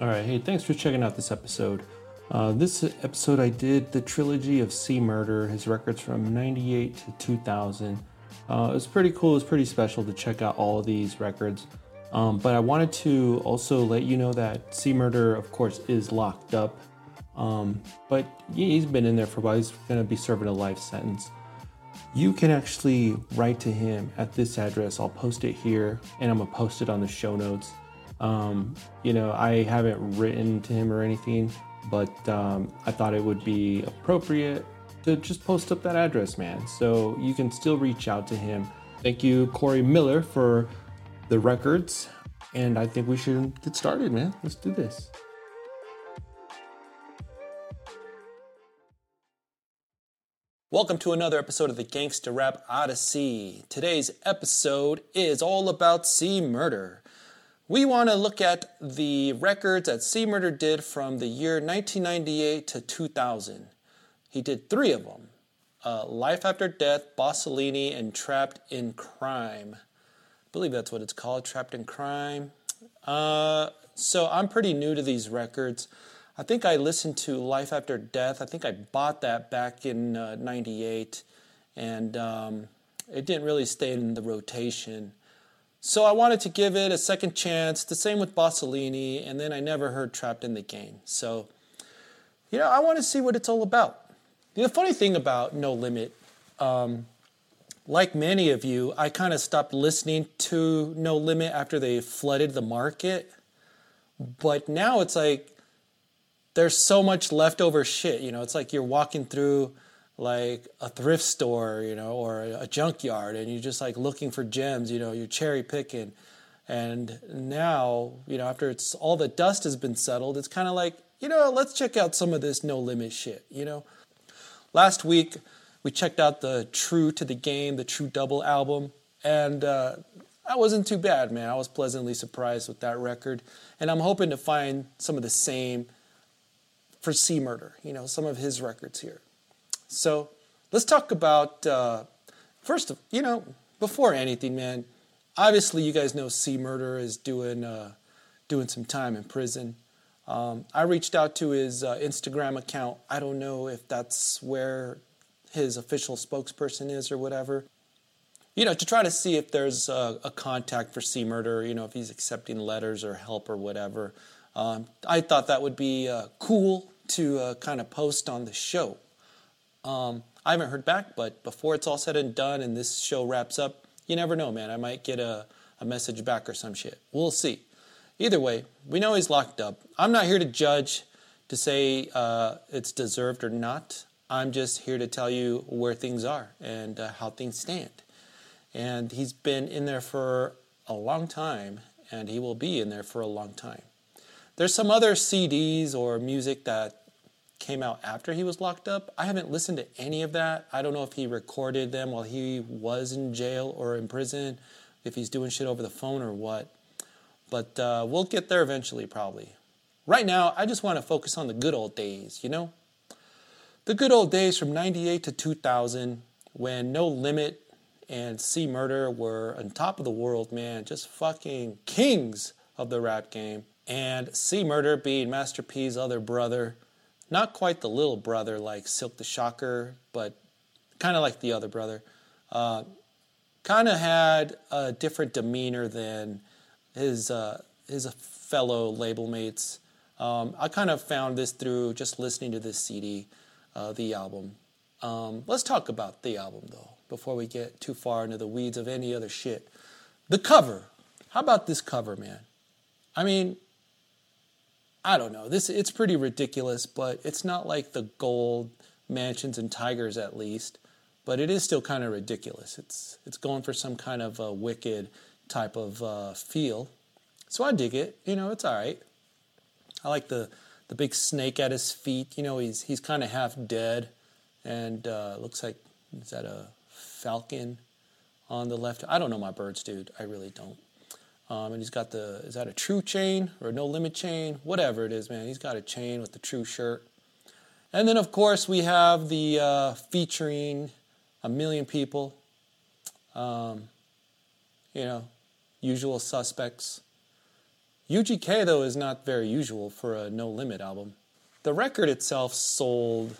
All right, hey, thanks for checking out this episode. Uh, this episode, I did the trilogy of C Murder, his records from 98 to 2000. Uh, it was pretty cool, it was pretty special to check out all of these records. Um, but I wanted to also let you know that C Murder, of course, is locked up. Um, but he's been in there for a while, he's going to be serving a life sentence. You can actually write to him at this address. I'll post it here and I'm going to post it on the show notes. Um, you know, I haven't written to him or anything, but um, I thought it would be appropriate to just post up that address, man. So you can still reach out to him. Thank you, Corey Miller, for the records. And I think we should get started, man. Let's do this. Welcome to another episode of the Gangsta Rap Odyssey. Today's episode is all about C Murder. We want to look at the records that C Murder did from the year 1998 to 2000. He did three of them uh, Life After Death, Bossalinie, and Trapped in Crime. I believe that's what it's called, Trapped in Crime. Uh, so I'm pretty new to these records. I think I listened to Life After Death. I think I bought that back in uh, 98, and um, it didn't really stay in the rotation. So I wanted to give it a second chance. The same with Bossalinie, and then I never heard Trapped in the Game. So, you know, I want to see what it's all about. The funny thing about No Limit, um, like many of you, I kind of stopped listening to No Limit after they flooded the market. But now it's like there's so much leftover shit. You know, it's like you're walking through like a thrift store, you know, or a junkyard, and you're just like looking for gems. You know, you're cherry picking, and now, you know, after it's all the dust has been settled, it's kind of like, you know, let's check out some of this no limit shit. You know, last week we checked out the True to the Game, the True Double album, and uh, that wasn't too bad, man. I was pleasantly surprised with that record, and I'm hoping to find some of the same for C Murder. You know, some of his records here. So let's talk about uh, first. You know, before anything, man. Obviously, you guys know C Murder is doing uh, doing some time in prison. Um, I reached out to his uh, Instagram account. I don't know if that's where his official spokesperson is or whatever. You know, to try to see if there's a, a contact for C Murder. You know, if he's accepting letters or help or whatever. Um, I thought that would be uh, cool to uh, kind of post on the show. Um, I haven't heard back, but before it's all said and done and this show wraps up, you never know, man. I might get a, a message back or some shit. We'll see. Either way, we know he's locked up. I'm not here to judge, to say uh, it's deserved or not. I'm just here to tell you where things are and uh, how things stand. And he's been in there for a long time, and he will be in there for a long time. There's some other CDs or music that came out after he was locked up. I haven't listened to any of that. I don't know if he recorded them while he was in jail or in prison, if he's doing shit over the phone or what. But uh, we'll get there eventually, probably. Right now, I just want to focus on the good old days, you know? The good old days from 98 to 2000 when No Limit and C Murder were on top of the world, man. Just fucking kings of the rap game. And C Murder being Master P's other brother not quite the little brother like Silk the Shocker, but kind of like the other brother. Uh, kind of had a different demeanor than his uh, his fellow label mates. Um, I kind of found this through just listening to this CD, uh, the album. Um, let's talk about the album though before we get too far into the weeds of any other shit. The cover. How about this cover, man? I mean, I don't know. This it's pretty ridiculous, but it's not like the gold mansions and tigers at least. But it is still kind of ridiculous. It's it's going for some kind of a wicked type of uh, feel. So I dig it. You know, it's all right. I like the the big snake at his feet. You know, he's he's kind of half dead, and uh, looks like is that a falcon on the left? I don't know my birds, dude. I really don't. Um, and he's got the, is that a true chain or no limit chain? Whatever it is, man. He's got a chain with the true shirt. And then, of course, we have the uh, featuring a million people. Um, you know, usual suspects. UGK, though, is not very usual for a No Limit album. The record itself sold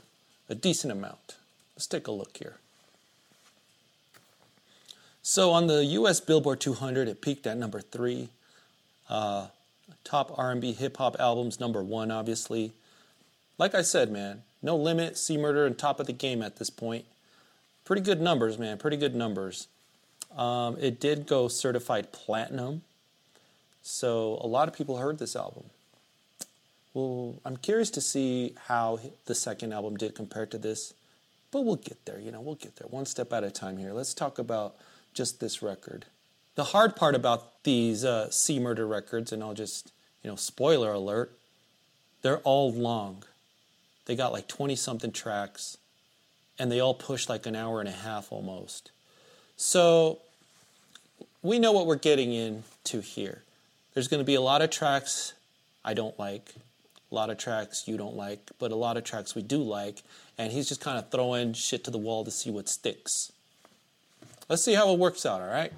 a decent amount. Let's take a look here. So on the U.S. Billboard 200, it peaked at number three. Uh, top R&B hip hop albums, number one, obviously. Like I said, man, No Limit, C Murder, and top of the game at this point. Pretty good numbers, man. Pretty good numbers. Um, it did go certified platinum so a lot of people heard this album. Well, I'm curious to see how the second album did compared to this, but we'll get there. You know, we'll get there one step at a time here. Let's talk about just this record. The hard part about these uh, C Murder records, and I'll just, you know, spoiler alert, they're all long. They got like 20 something tracks, and they all push like an hour and a half almost. So we know what we're getting into here. There's going to be a lot of tracks I don't like, a lot of tracks you don't like, but a lot of tracks we do like, and he's just kind of throwing shit to the wall to see what sticks. Let's see how it works out, all right?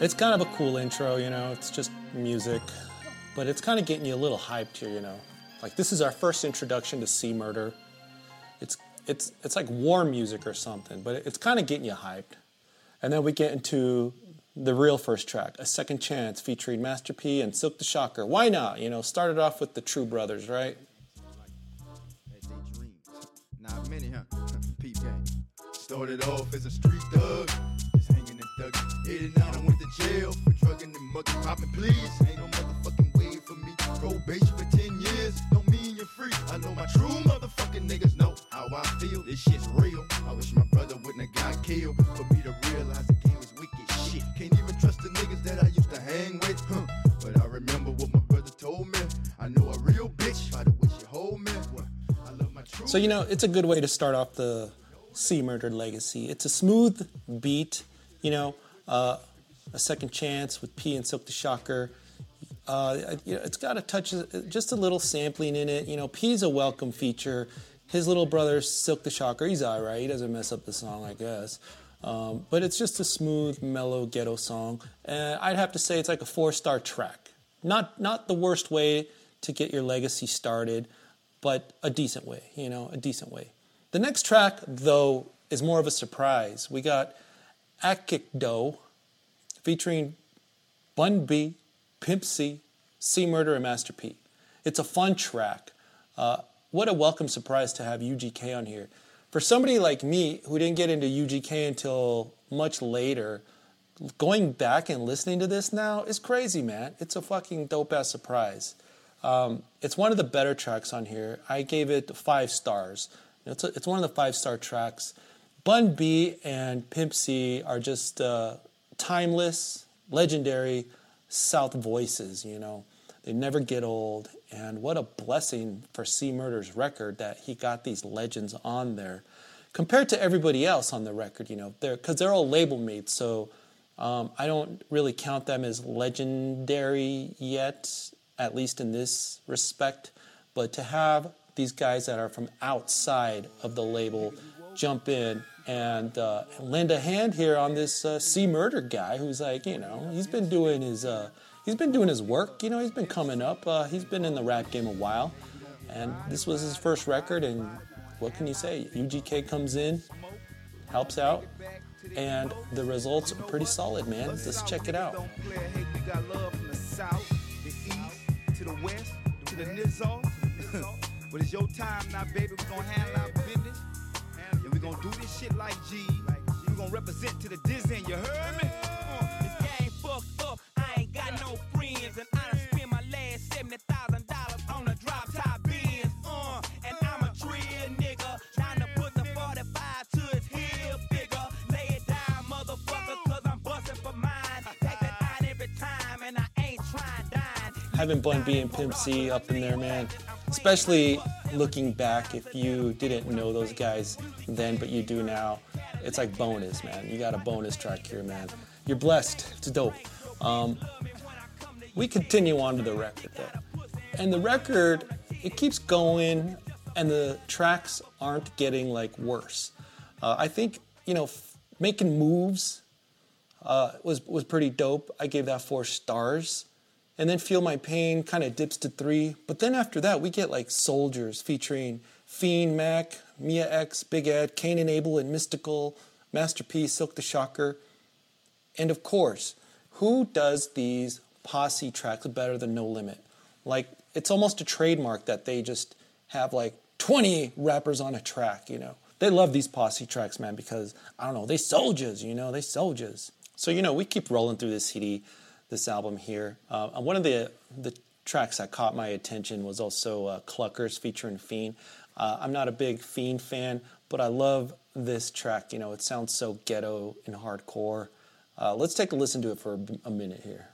It's kind of a cool intro, you know, it's just music, but it's kind of getting you a little hyped here, you know. Like this is our first introduction to C Murder. It's it's it's like war music or something, but it's kind of getting you hyped. And then we get into the real first track, A Second Chance, featuring Master P and Silk the Shocker. Why not? You know, started off with the True Brothers, right? Not many, huh? Peep game. Started off as a street thug, and thugging. 89, I went to jail for drugging and mugging, popping, please. Ain't no motherfucking way for me. Probation for 10 years, don't mean you're free. I know my true motherfucking niggas know how I feel. This shit's real. I wish my brother wouldn't have got killed. For me to realize the game is wicked shit. Can't even trust the niggas that I used to hang with, huh? But I remember what my brother told me. I know a real bitch by the way she hold me. So, you know, it's a good way to start off the C Murdered Legacy. It's a smooth beat, you know uh, a second chance with P and Silk the Shocker. Uh, it's got a touch, just a little sampling in it. You know, P's a welcome feature. His little brother Silk the Shocker, he's all right. He doesn't mess up the song, I guess. Um, but it's just a smooth, mellow ghetto song. And I'd have to say it's like a four-star track. Not not the worst way to get your legacy started, but a decent way. You know, a decent way. The next track, though, is more of a surprise. We got Akickdoe featuring Bun B, Pimp C, C Murder, and Master P. It's a fun track. Uh, what a welcome surprise to have UGK on here. For somebody like me who didn't get into UGK until much later, going back and listening to this now is crazy, man. It's a fucking dope ass surprise. Um, it's one of the better tracks on here. I gave it five stars. It's, a, it's one of the five star tracks. Bun B and Pimp C are just uh, timeless, legendary South voices, you know. They never get old. And what a blessing for C Murder's record that he got these legends on there compared to everybody else on the record, you know, because they're, they're, all label mates. So um, I don't really count them as legendary yet, at least in this respect. But to have these guys that are from outside of the label jump in and uh, lend a hand here on this uh, C Murder guy who's like, you know, he's been doing his uh, he's been doing his work. You know, he's been coming up. Uh, he's been in the rap game a while, and this was his first record. And what can you say? UGK comes in, helps out, and the results are pretty solid, man. Let's check it out. But it's your time now, baby. We're gonna handle our business. And we gonna do this shit like G. We gonna represent to the Disney, you heard me? Uh, this game fucked up. I ain't got no friends. And I done spent my last $70,000 on a drop top Benz. Uh, and I'm a trill nigga. Trying to put the 45 to his heel figure. Lay it down, motherfucker, cause I'm busting for mine. Take that iron every having Bun B and Pimp C up in there, man. Especially looking back, if you didn't know those guys then, but you do now, it's like bonus, man. You got a bonus track here, man. You're blessed. It's dope. Um, we continue on to the record, though. And the record, it keeps going, and the tracks aren't getting like worse. Uh, I think, you know, f- making moves uh, was, was pretty dope. I gave that four stars and then Feel My Pain kind of dips to three. But then after that, we get like Soldiers featuring Fiend, Mac, Mia X, Big Ed, Cain and Abel, and Mystikal, Masterpiece, Silk the Shocker. And of course, who does these posse tracks better than No Limit? Like, it's almost a trademark that they just have like 20 rappers on a track, you know. They love these posse tracks, man, because I don't know, they soldiers, you know, they soldiers. So, you know, we keep rolling through this CD this album here. Uh, one of the the tracks that caught my attention was also uh, Cluckers featuring Fiend. Uh, I'm not a big Fiend fan, but I love this track. You know, it sounds so ghetto and hardcore. Uh, let's take a listen to it for a, a minute here.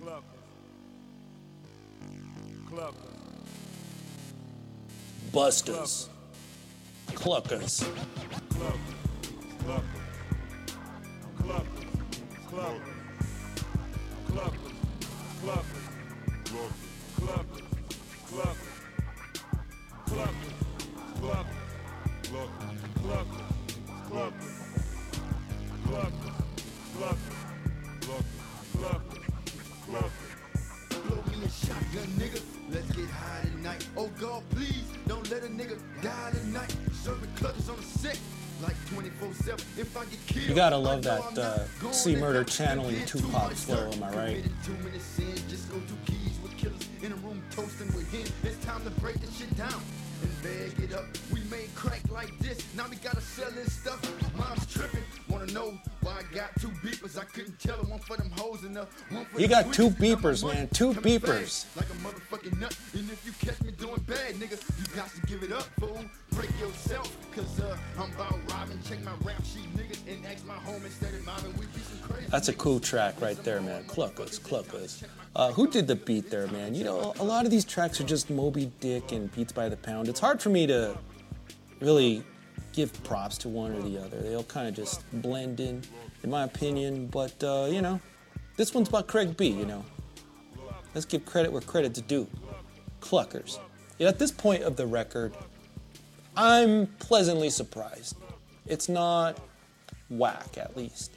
Cluckers. Cluckers. Busters. Cluckers. Cluckers. Cluckers. Cluckers, cluckers, cluckers, cluckers, cluckers, cluckers, You gotta love that uh, C Murder channeling Tupac flow, am I right? In a room toasting with him, it's time to break this shit down and bag it up. We made crack like this, now we gotta sell this stuff. Mom's tripping, wanna know why I got two beepers. I couldn't tell her one for them hoes and one for You got two beepers, man, two beepers. Like a motherfucking nut, and if you catch me doing bad, nigga, you got to give it up, fool. Break yourself, cause uh, I'm about robbing. Check my rap sheet, niggas, and ask my home instead of mobbing. We be some crazy. That's a cool track right there, man. Cluckers, cluckers. Uh, who did the beat there, man? You know, a lot of these tracks are just Moby Dick and Beats by the Pound. It's hard for me to really give props to one or the other. They all kind of just blend in, in my opinion. But, uh, you know, this one's about Craig B, you know. Let's give credit where credit's due. Cluckers. At this point of the record, I'm pleasantly surprised. It's not whack, at least.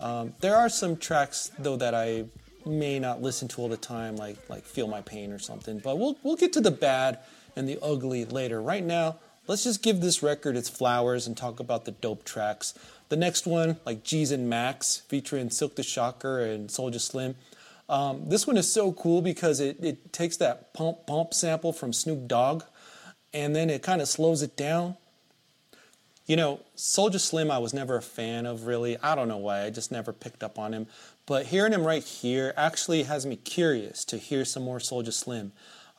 Um, there are some tracks, though, that I may not listen to all the time, like like Feel My Pain or something. But we'll we'll get to the bad and the ugly later. Right now, let's just give this record its flowers and talk about the dope tracks. The next one, like G's and Max, featuring Silk the Shocker and Soulja Slim. Um, this one is so cool because it, it takes that pump pump sample from Snoop Dogg and then it kind of slows it down. You know, Soulja Slim I was never a fan of really. I don't know why. I just never picked up on him. But hearing him right here actually has me curious to hear some more Soulja Slim.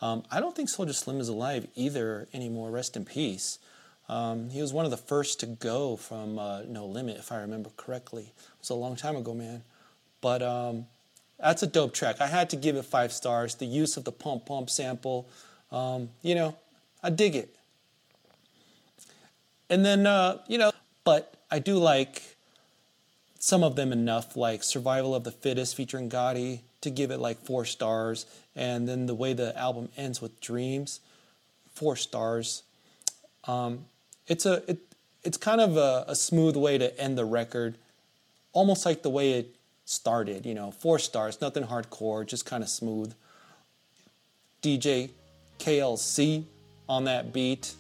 Um, I don't think Soulja Slim is alive either anymore. Rest in peace. Um, he was one of the first to go from uh, No Limit, if I remember correctly. It was a long time ago, man. But um, that's a dope track. I had to give it five stars. The use of the pump pump sample, um, you know, I dig it. And then, uh, you know, but I do like some of them enough, like Survival of the Fittest featuring Gotti, to give it like four stars. And then the way the album ends with Dreams, four stars. Um, it's a it, it's kind of a, a smooth way to end the record, almost like the way it started. You know, four stars, nothing hardcore, just kind of smooth. DJ KLC on that beat.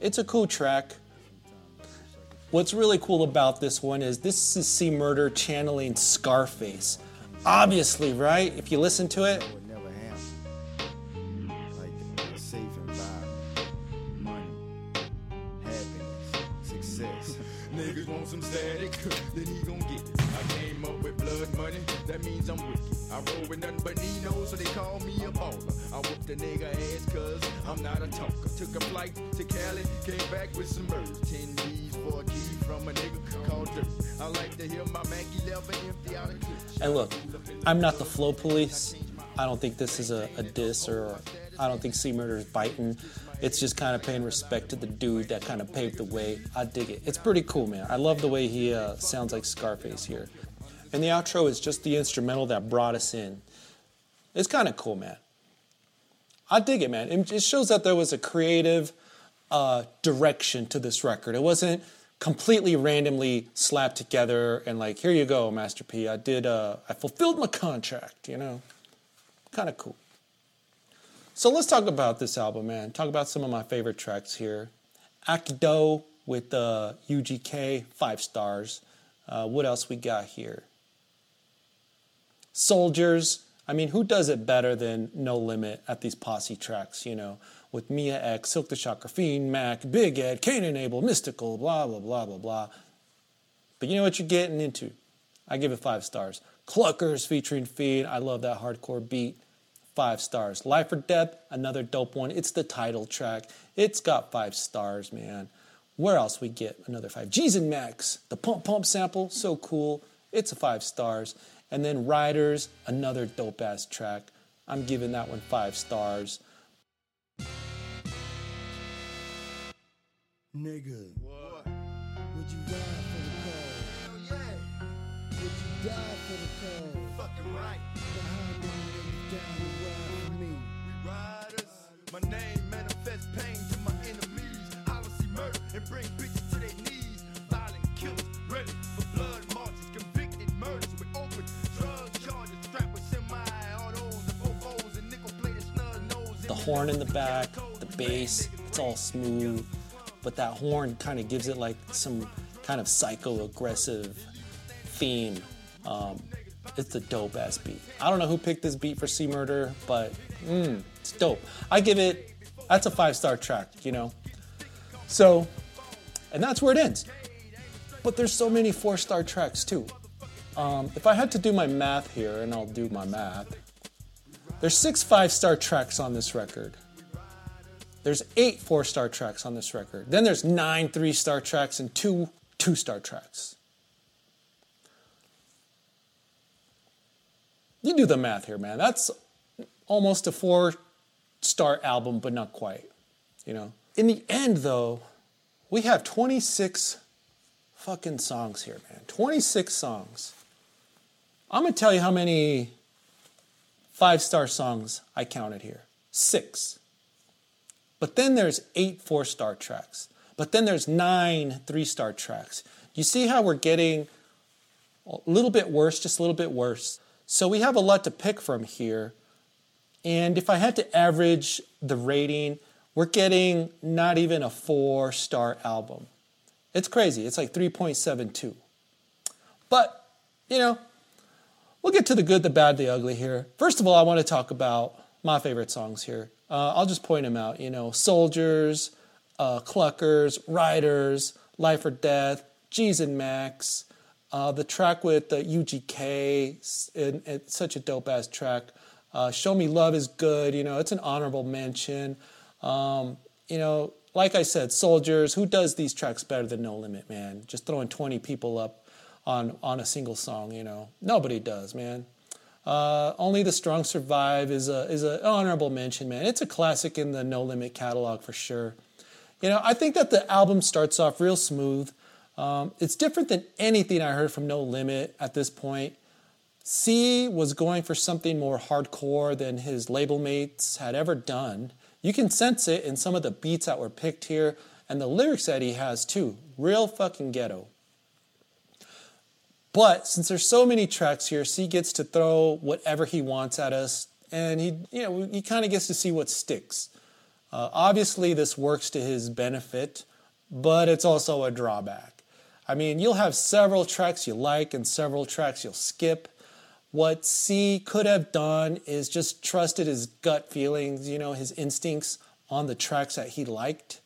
It's a cool track. What's really cool about this one is this is C Murder channeling Scarface. Obviously, right? If you listen to it. Niggas want some static, then he gon' get it. I came up with blood money, that means I'm wicked. I roll with nothing but Nino, so they call me a baller. I whoop the nigga ass cause I'm not a talker. Took a flight to Cali, came back with some birds. 10 G's for a key from a nigga called Dirt. And look, I'm not the flow police. I don't think this is a, a diss or I don't think C Murder is biting. It's just kind of paying respect to the dude that kind of paved the way. I dig it. It's pretty cool, man. I love the way he uh, sounds like Scarface here. And the outro is just the instrumental that brought us in. It's kind of cool, man. I dig it, man. It shows that there was a creative uh, direction to this record. It wasn't completely randomly slapped together and like, here you go, Master P. I did. Uh, I fulfilled my contract. You know, kind of cool. So let's talk about this album, man. Talk about some of my favorite tracks here. Akickdoe with the uh, UGK, five stars. Uh, what else we got here? Soldiers. I mean, who does it better than No Limit at these posse tracks, you know, with Mia X, Silk the Shocker, Fiend, Mac, Big Ed, Cain and Abel, Mystikal, blah, blah, blah, blah, blah. But you know what you're getting into? I give it five stars. Cluckers featuring Fiend. I love that hardcore beat five stars. Life or Death, another dope one. It's the title track. It's got five stars, man. Where else we get another five? G's and Max, the pump pump sample, so cool. It's a five stars. And then Riders, another dope ass track. I'm giving that one five stars. Nigga, what? Would you ride for the cause? Hell yeah. Would you die for the cause? Fucking right. Behind me, down the ride for me. We riders. My name manifests pain to my enemies. Policy murder and bring bitches to their knees. Violent killers, ready for blood marches. Convicted murders with open drug charges. Strapped with semi-autos and fofos and nickel-plated snub nose. The horn in the back, the bass, it's all smooth. But that horn kind of gives it like some kind of psycho aggressive theme. Um, it's a dope ass beat. I don't know who picked this beat for C Murder, but mm, it's dope. I give it, that's a five star track, you know? So, and that's where it ends. But there's so many four star tracks too. Um, if I had to do my math here, and I'll do my math, there's six five star tracks on this record. There's eight four star tracks on this record. Then there's nine three star tracks and two two star tracks. You do the math here, man. That's almost a four star album, but not quite. You know? In the end, though, we have 26 fucking songs here, man. 26 songs. I'm to tell you how many five star songs I counted here six. But then there's eight four star tracks. But then there's nine three star tracks. You see how we're getting a little bit worse, just a little bit worse. So we have a lot to pick from here. And if I had to average the rating, we're getting not even a four star album. It's crazy. It's like 3.72. But, you know, we'll get to the good, the bad, the ugly here. First of all, I want to talk about my favorite songs here. Uh, I'll just point them out. You know, Soldiers, uh, Cluckers, Riders, Life or Death, G's and Max, uh, the track with the UGK, it, it's such a dope ass track. Uh, Show Me Love is good. You know, it's an honorable mention. Um, you know, like I said, Soldiers. Who does these tracks better than No Limit, man? Just throwing 20 people up on on a single song. You know, nobody does, man. Uh, Only the Strong Survive is a is an honorable mention, man. It's a classic in the No Limit catalog for sure. You know, I think that the album starts off real smooth. Um, it's different than anything I heard from No Limit at this point. C was going for something more hardcore than his label mates had ever done. You can sense it in some of the beats that were picked here and the lyrics that he has too. Real fucking ghetto. But since there's so many tracks here, C gets to throw whatever he wants at us, and he, you know, he kind of gets to see what sticks. Uh, obviously, this works to his benefit, but it's also a drawback. I mean, you'll have several tracks you like and several tracks you'll skip. What C could have done is just trusted his gut feelings, you know, his instincts on the tracks that he liked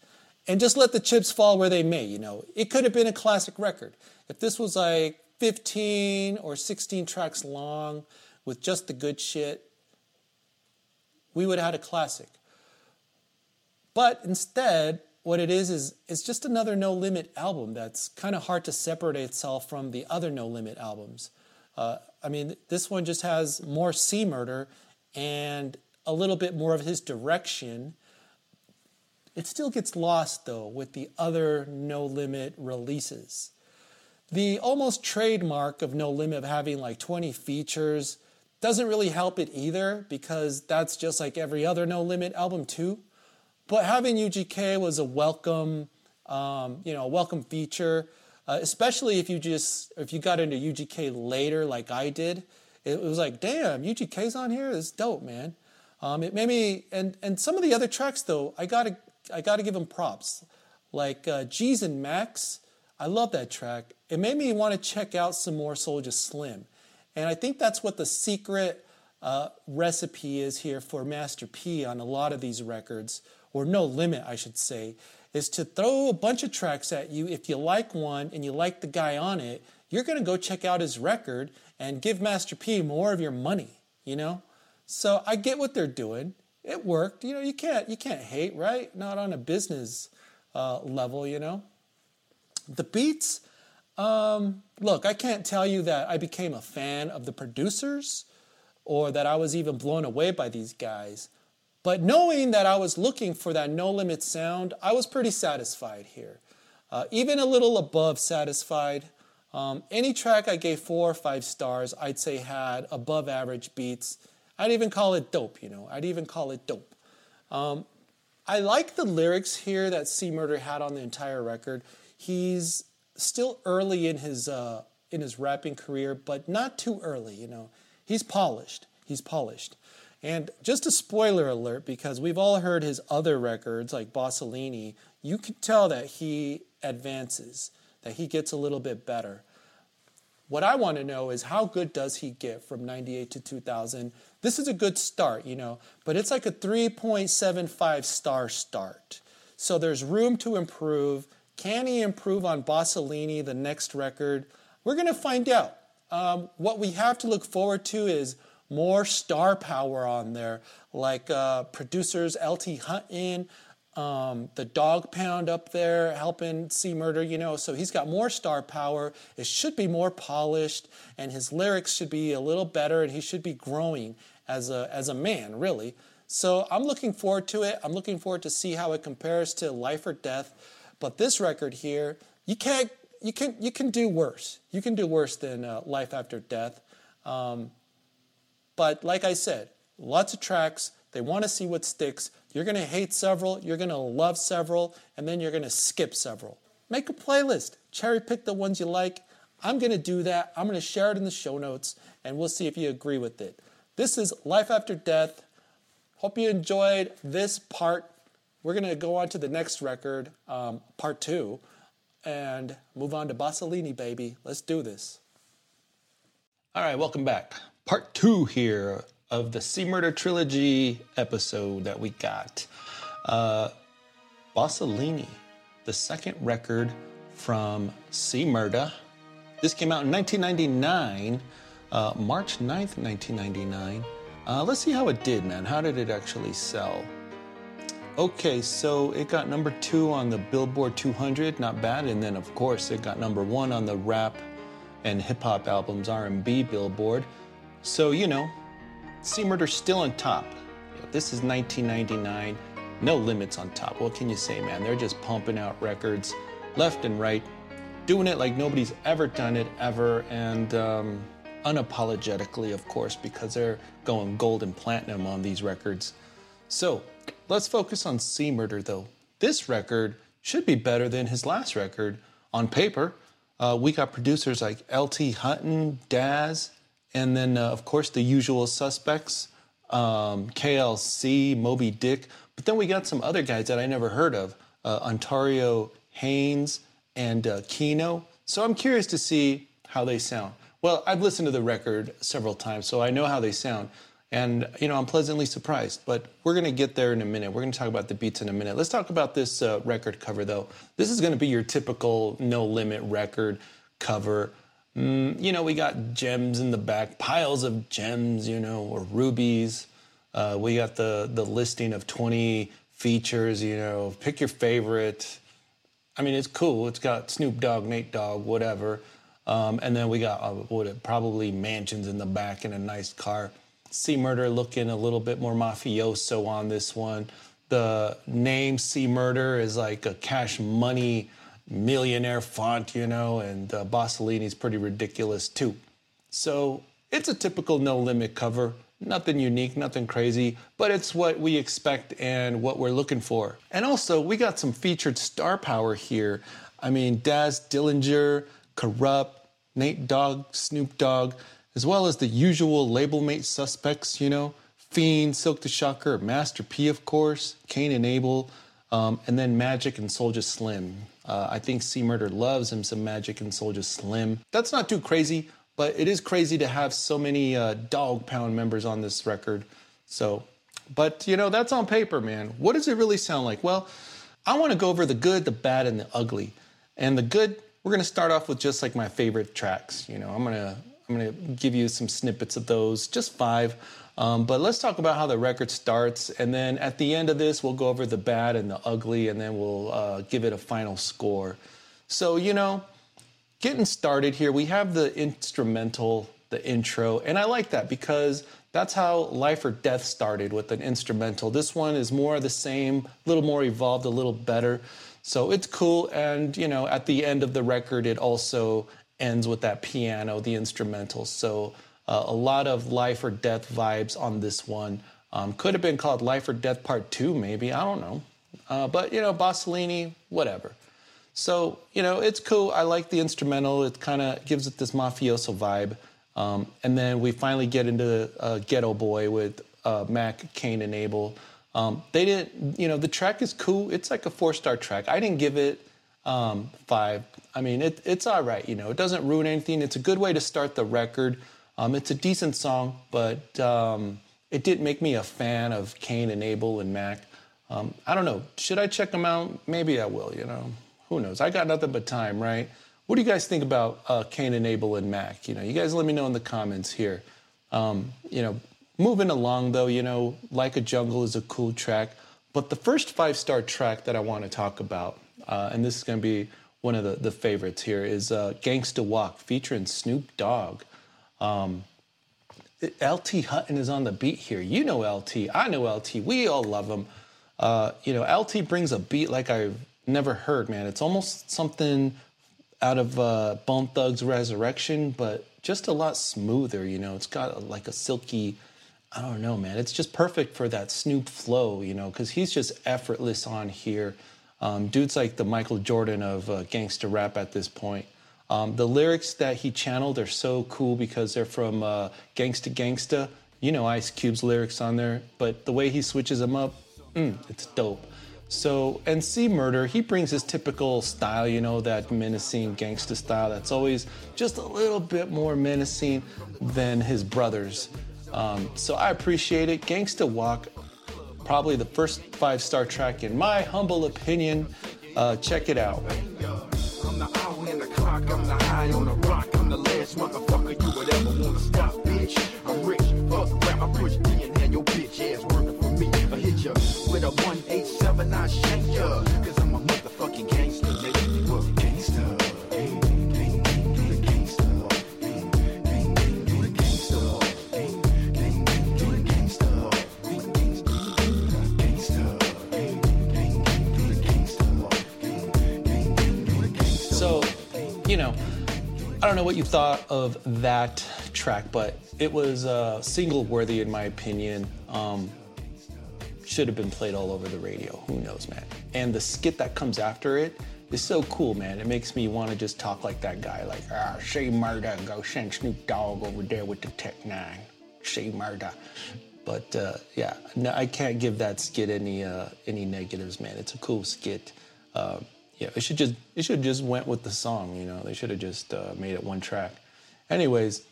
and just let the chips fall where they may, you know. It could have been a classic record. If this was like 15 or 16 tracks long with just the good shit, we would have had a classic. But instead, what it is is it's just another No Limit album that's kind of hard to separate itself from the other No Limit albums. Uh, I mean, this one just has more C Murder and a little bit more of his direction. It still gets lost though with the other No Limit releases. The almost trademark of No Limit of having like 20 features doesn't really help it either because that's just like every other No Limit album too. But having UGK was a welcome, um, you know, a welcome feature, uh, especially if you just if you got into UGK later, like I did. It was like, damn, UGK's on here. It's dope, man. Um, it made me, and and some of the other tracks though, I gotta I gotta give them props. Like uh, G's and Max, I love that track. It made me want to check out some more Soulja Slim, and I think that's what the secret uh, recipe is here for Master P on a lot of these records or no limit, I should say, is to throw a bunch of tracks at you. If you like one and you like the guy on it, you're going to go check out his record and give Master P more of your money, you know? So I get what they're doing. It worked. You know, you can't you can't hate, right? Not on a business uh, level, you know. The beats, um, look, I can't tell you that I became a fan of the producers or that I was even blown away by these guys. But knowing that I was looking for that no limit sound, I was pretty satisfied here. Uh, even a little above satisfied. Um, any track I gave four or five stars, I'd say had above average beats. I'd even call it dope, you know. I'd even call it dope. Um, I like the lyrics here that C Murder had on the entire record. He's still early in his uh, in his rapping career, but not too early. You know, he's polished. He's polished. And just a spoiler alert, because we've all heard his other records like Bossalinie, you can tell that he advances, that he gets a little bit better. What I want to know is how good does he get from 98 to 2000? This is a good start, you know, but it's like a 3.75 star start. So there's room to improve. Can he improve on Bossalinie, the next record? We're going to find out. Um, what we have to look forward to is more star power on there, like uh, producers LT Hutton, um, the Dogg Pound up there helping C Murder, you know. So he's got more star power. It should be more polished, and his lyrics should be a little better, and he should be growing as a as a man, really. So I'm looking forward to it. I'm looking forward to see how it compares to Life or Death. But this record here, you can't you can you can do worse. You can do worse than uh, Life After Death. Um, but like I said, lots of tracks. They want to see what sticks. You're going to hate several, you're going to love several, and then you're going to skip several. Make a playlist. Cherry pick the ones you like. I'm going to do that. I'm going to share it in the show notes, and we'll see if you agree with it. This is Life After Death. Hope you enjoyed this part. We're going to go on to the next record, um, part two, and move on to Bossalinie, baby. Let's do this. All right, welcome back part two here of the C Murder Trilogy episode that we got. Uh, Bossalinie, the second record from C Murder. This came out in 1999, uh, March 9th, 1999. Uh, let's see how it did, man. How did it actually sell? Okay, so it got number two on the Billboard 200, not bad, and then of course it got number one on the rap and hip hop albums R&B Billboard. So, you know, C Murder's still on top. This is 1999. No limits on top. What can you say, man? They're just pumping out records left and right, doing it like nobody's ever done it ever, and um, unapologetically, of course, because they're going gold and platinum on these records. So let's focus on C Murder, though. This record should be better than his last record on paper. Uh, we got producers like LT Hutton, Daz, and then, uh, of course, the usual suspects um, KLC, Moby Dick. But then we got some other guys that I never heard of uh, Ontario Haynes and uh, Kino. So I'm curious to see how they sound. Well, I've listened to the record several times, so I know how they sound. And, you know, I'm pleasantly surprised. But we're going to get there in a minute. We're going to talk about the beats in a minute. Let's talk about this uh, record cover, though. This is going to be your typical no limit record cover. Mm, you know, we got gems in the back, piles of gems, you know, or rubies. Uh, we got the, the listing of 20 features. You know, pick your favorite. I mean, it's cool. It's got Snoop Dogg, Nate Dogg, whatever. Um, and then we got uh, what probably mansions in the back and a nice car. C Murder looking a little bit more mafioso on this one. The name C Murder is like a cash money millionaire font, you know, and uh, Bossalinie's pretty ridiculous too. So it's a typical no limit cover. Nothing unique, nothing crazy, but it's what we expect and what we're looking for. And also, we got some featured star power here. I mean, Daz Dillinger, Kurupt, Nate Dogg, Snoop Dogg, as well as the usual label mate suspects, you know, Fiend, Silk the Shocker, Master P, of course, Cain and Abel, um, and then Magic and Soulja Slim. Uh, I think C Murder loves him some Magic and Soulja Slim. That's not too crazy, but it is crazy to have so many uh, Dogg Pound members on this record. So, but you know, that's on paper, man. What does it really sound like? Well, I want to go over the good, the bad, and the ugly. And the good, we're going to start off with just like my favorite tracks. You know, I'm going to I'm going to give you some snippets of those, just five. Um, but let's talk about how the record starts. And then at the end of this, we'll go over the bad and the ugly, and then we'll uh, give it a final score. So, you know, getting started here, we have the instrumental, the intro, and I like that because that's how Life or Death started with an instrumental. This one is more of the same, a little more evolved, a little better. So it's cool. And, you know, at the end of the record, it also ends with that piano, the instrumental. So uh, a lot of life or death vibes on this one. Um, could have been called Life or Death Part 2, maybe. I don't know. Uh, but, you know, Bossalinie, whatever. So, you know, it's cool. I like the instrumental. It kind of gives it this mafioso vibe. Um, and then we finally get into uh, Geto Boy with uh, Mac, Cain, and Abel. Um, they didn't, you know, the track is cool. It's like a four star track. I didn't give it um, five. I mean, it, it's all right. You know, it doesn't ruin anything. It's a good way to start the record. Um, it's a decent song, but um, it didn't make me a fan of Cain and Abel and Mac. Um, I don't know. Should I check them out? Maybe I will. You know, who knows? I got nothing but time, right? What do you guys think about uh, Cain and Abel and Mac? You know, you guys let me know in the comments here. Um, you know, moving along though, you know, Like a Jungle is a cool track, but the first five star track that I want to talk about uh, and this is going to be one of the, the favorites here, is uh, Gangsta Walk featuring Snoop Dogg. Um, LT Hutton is on the beat here. You know LT. I know LT. We all love him. Uh, you know, LT brings a beat like I've never heard, man. It's almost something out of uh, Bone Thugs Resurrection, but just a lot smoother, you know. It's got a, like a silky, I don't know, man. It's just perfect for that Snoop flow, you know, because he's just effortless on here. Um, dude's like the Michael Jordan of uh, gangster rap at this point. Um, the lyrics that he channeled are so cool because they're from uh, Gangsta Gangsta. You know Ice Cube's lyrics on there, but the way he switches them up, mm, it's dope. So, and C Murder, he brings his typical style, you know, that menacing gangsta style that's always just a little bit more menacing than his brothers. Um, so I appreciate it. Gangsta Walk, probably the first five star track in my humble opinion. Uh, check it out. You know, I don't know what you thought of that track, but it was uh, single worthy in my opinion. Um, should have been played all over the radio. Who knows, man? And the skit that comes after it is so cool, man. It makes me want to just talk like that guy, like, ah, say murder, go send Snoop Dogg over there with the Tech Nine. Say murder. But uh, yeah, no, I can't give that skit any uh, any negatives, man. It's a cool skit. Uh, yeah, it should just it should just went with the song. You know, they should have just uh, made it one track. Anyways,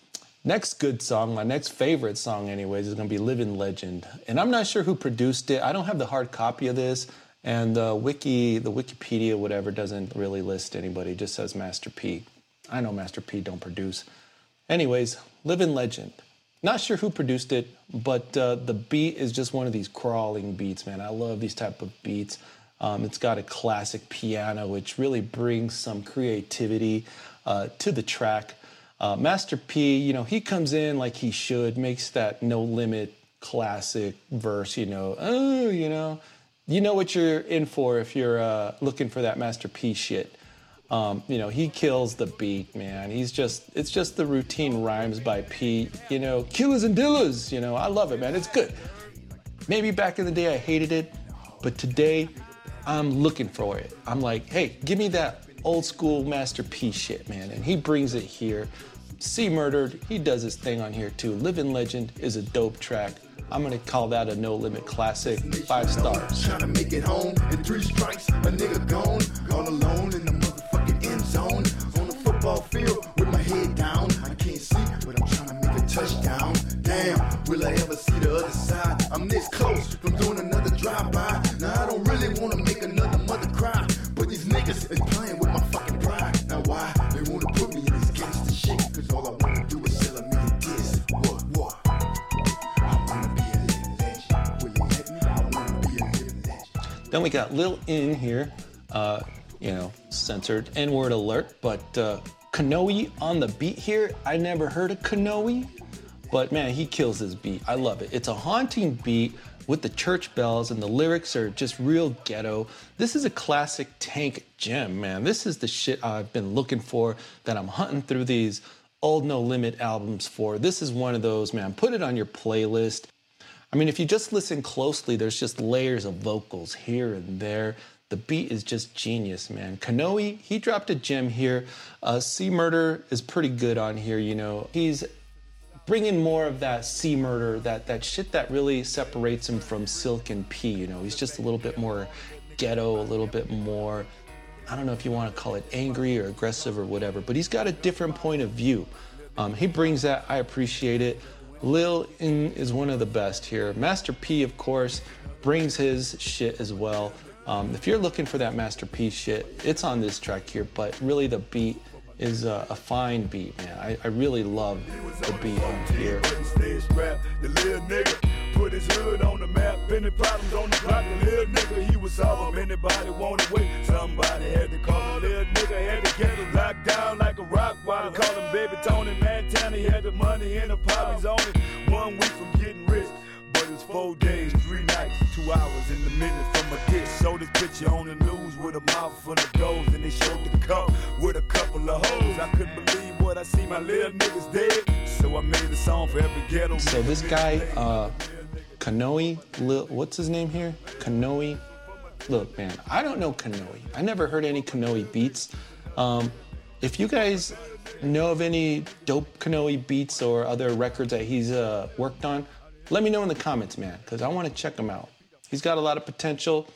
next good song, my next favorite song, anyways, is gonna be "Living Legend," and I'm not sure who produced it. I don't have the hard copy of this, and the wiki, the Wikipedia, whatever, doesn't really list anybody. It just says Master P. I know Master P don't produce. Anyways, "Living Legend." Not sure who produced it, but uh, the beat is just one of these crawling beats, man. I love these type of beats. Um, it's got a classic piano, which really brings some creativity uh, to the track. Uh, Master P, you know, he comes in like he should, makes that no limit classic verse, you know, oh, you know, you know what you're in for if you're uh, looking for that Master P shit. Um, you know, he kills the beat, man. He's just, it's just the routine rhymes by P. You know, killers and dillers. You know, I love it, man. It's good. Maybe back in the day I hated it, but today I'm looking for it. I'm like, hey, give me that old school masterpiece shit, man. And he brings it here. C Murdered, he does his thing on here too. Living Legend is a dope track. I'm gonna call that a no limit classic. Five stars. Trying to make it home in three strikes, a nigga gone, all alone in the motherfucking end zone. On the football field with my head down. I can't see, but I'm trying to make a touchdown. Damn, will I ever see the other side? I'm this close from doing another drive-by. Now I don't really wanna is playing with my fucking pride. Now why they wanna put me in this shit? Cause all I wanna do is sell a million. What, what? Then we got Lil In here, uh, you know, censored N word alert, but uh, Kanoe on the beat here. I never heard of Kanoe, but man, he kills this beat. I love it. It's a haunting beat with the church bells, and the lyrics are just real ghetto. This is a classic tank gem, man. This is the shit I've been looking for that I'm hunting through these old No Limit albums for. This is one of those, man. Put it on your playlist. I mean, if you just listen closely, there's just layers of vocals here and there. The beat is just genius, man. Kanoe, he dropped a gem here. Uh, C Murder is pretty good on here, you know. He's bringing more of that C Murder, that, that shit that really separates him from Silk and P, you know. He's just a little bit more ghetto, a little bit more, I don't know if you want to call it angry or aggressive or whatever, but he's got a different point of view. Um, he brings that. I appreciate it. Lil In is one of the best here. Master P, of course, brings his shit as well. Um, if you're looking for that Master P shit, it's on this track here, but really the beat is a, fine beat, man. I, I really love the beat on here. Put his hood on the map. Problems on the block, the little nigga he was. Anybody wait? Somebody had to call little nigga, had to get him locked down like a rock while call him baby Tony had the money in the he's only one week from getting four days, three nights, two hours in the minute from a dish. Showed this picture on the news with a mouth full of goals, and they showed the cup with a couple of hoes. I couldn't believe what I see, my little niggas dead. So I made a song for every ghetto. So this guy, uh, Kanoe, Lil, what's his name here? Kanoe. Look, man, I don't know Kanoe. I never heard any Kanoe beats. Um, if you guys know of any dope Kanoe beats or other records that he's uh, worked on, let me know in the comments, man, because I want to check him out. He's got a lot of potential.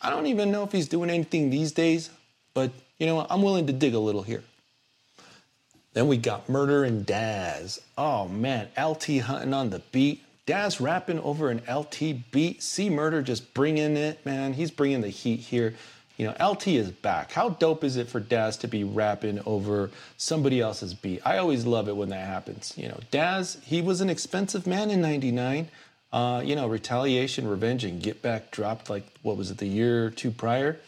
I don't even know if he's doing anything these days, but you know? I'm willing to dig a little here. Then we got Murder and Daz. Oh man, LT Hutton on the beat. Daz rapping over an LT beat. C Murder just bringing it, man. He's bringing the heat here. You know, LT is back. How dope is it for Daz to be rapping over somebody else's beat? I always love it when that happens. You know, Daz, he was an expensive man in 99. Uh, you know, Retaliation, Revenge, and Get Back dropped like, what was it, the year or two prior?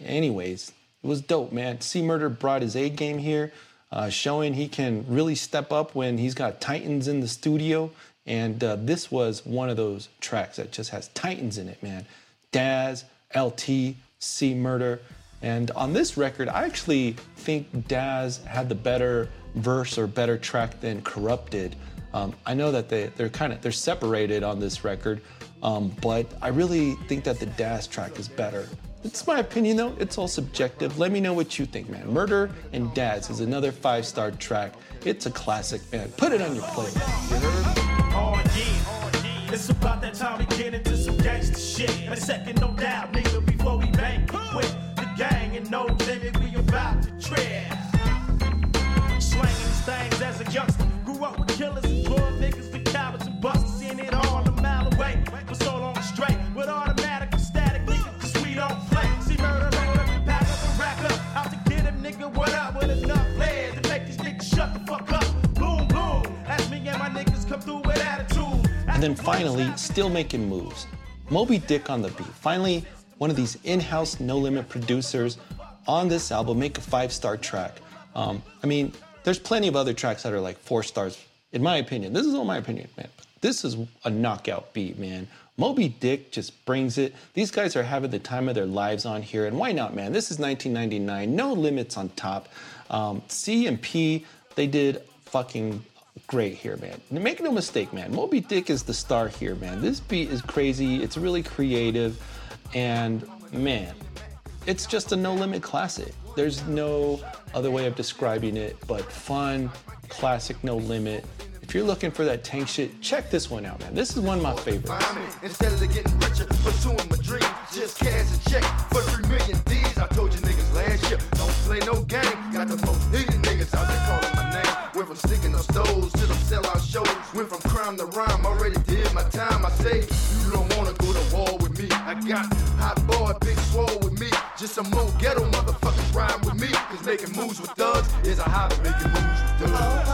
Anyways, it was dope, man. C Murder brought his A game here, uh, showing he can really step up when he's got Titans in the studio. And uh, this was one of those tracks that just has Titans in it, man. Daz, LT, C Murder. And on this record, I actually think Daz had the better verse or better track than Kurupt. Um, I know that they, they're kind of they're separated on this record, um, but I really think that the Daz track is better. It's my opinion though. It's all subjective. Let me know what you think, man. Murder and Daz is another five-star track. It's a classic, man. Put it on your playlist. It's about that time we get into some gangster shit. Second, no doubt, nigga, no limit, we about to tread. Slanging these things as a youngster, grew up with killers and drug niggas, the cowards and busters, seeing it all a mile away for so long straight with automatic and static niggas, cause we don't play. See murder, up pack up and rack up, out to get him, nigga, what up with enough players to make these niggas shut the fuck up. Boom, boom, as me and my niggas come through with attitude. And then finally, still making moves. Mo B. Dick on the beat. Finally, one of these in-house No Limit producers on this album make a five-star track. Um, I mean, there's plenty of other tracks that are like four stars, in my opinion. This is all my opinion, man. This is a knockout beat, man. Mo B. Dick just brings it. These guys are having the time of their lives on here, and why not, man? This is 1999. No limits on top. Um, C and P, they did fucking great here, man. Make no mistake, man. Mo B. Dick is the star here, man. This beat is crazy. It's really creative, and man, it's just a no limit classic. There's no other way of describing it but fun, classic, no limit. If you're looking for that tank shit, check this one out, man. This is one of my favorites. Instead of getting pursuing my dreams, just cash check for three million D's. I told you niggas last year, don't play no game. Got niggas out there my name. Went from sticking up stoves to them sellout shows. Went from crime to rhyme, already did my time. I say, you don't wanna go to war with me. I got hot boy, big swole with me. Just some more ghetto motherfuckers ride with me. Cause making moves with thugs is a hobby, making moves with thugs.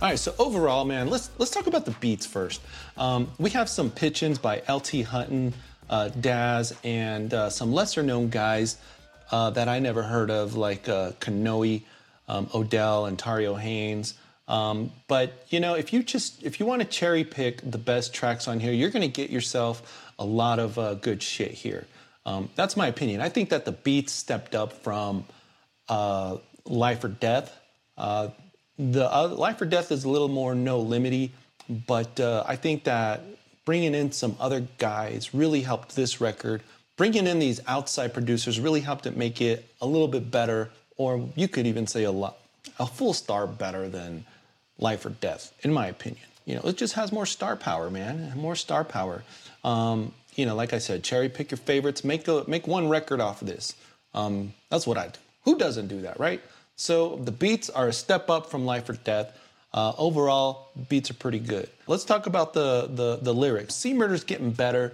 All right, so overall, man, let's let's talk about the beats first. Um, we have some pitch-ins by LT Hutton, uh, Daz, and uh, some lesser-known guys uh, that I never heard of, like uh, Kanoe, um, Odell, and Tario Haynes. Um, but you know, if you just if you want to cherry pick the best tracks on here, you're going to get yourself a lot of uh, good shit here. Um, that's my opinion. I think that the beats stepped up from uh, Life or Death. Uh, the uh, Life or Death is a little more no limity, but uh, I think that bringing in some other guys really helped this record. Bringing in these outside producers really helped it make it a little bit better, or you could even say a lot, a full star better than Life or Death, in my opinion. You know, it just has more star power, man, more star power. Um, you know, like I said, cherry pick your favorites, make a make one record off of this. Um, that's what I do. Who doesn't do that, right? So the beats are a step up from Life or Death. Uh, overall, beats are pretty good. Let's talk about the the, the lyrics. C Murder's getting better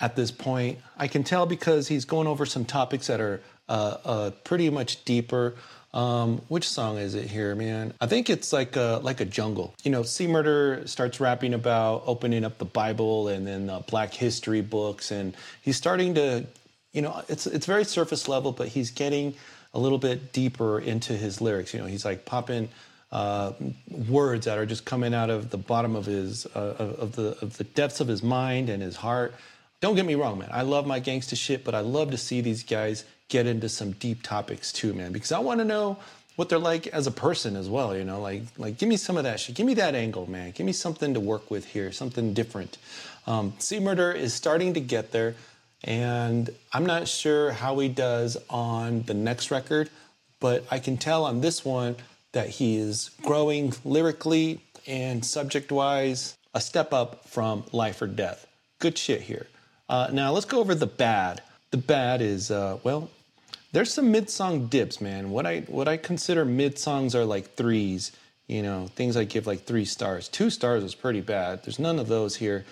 at this point. I can tell because he's going over some topics that are uh, uh, pretty much deeper. Um, which song is it here, man? I think it's like a, like a jungle. You know, C Murder starts rapping about opening up the Bible and then Black history books, and he's starting to, you know, it's it's very surface level, but he's getting a little bit deeper into his lyrics. You know, he's like popping uh, words that are just coming out of the bottom of his uh, of, of the of the depths of his mind and his heart. Don't get me wrong, man. I love my gangsta shit, but I love to see these guys get into some deep topics too, man, because I want to know what they're like as a person as well. You know, like like give me some of that shit. Give me that angle, man. Give me something to work with here, something different. Um, C Murder is starting to get there, and I'm not sure how he does on the next record, but I can tell on this one that he is growing lyrically and subject wise, a step up from Life or Death. Good shit here. Uh, now let's go over the bad. The bad is uh, well, there's some mid song dips, man. What I what I consider mid songs are like threes. You know, things I give like three stars. Two stars is pretty bad. There's none of those here,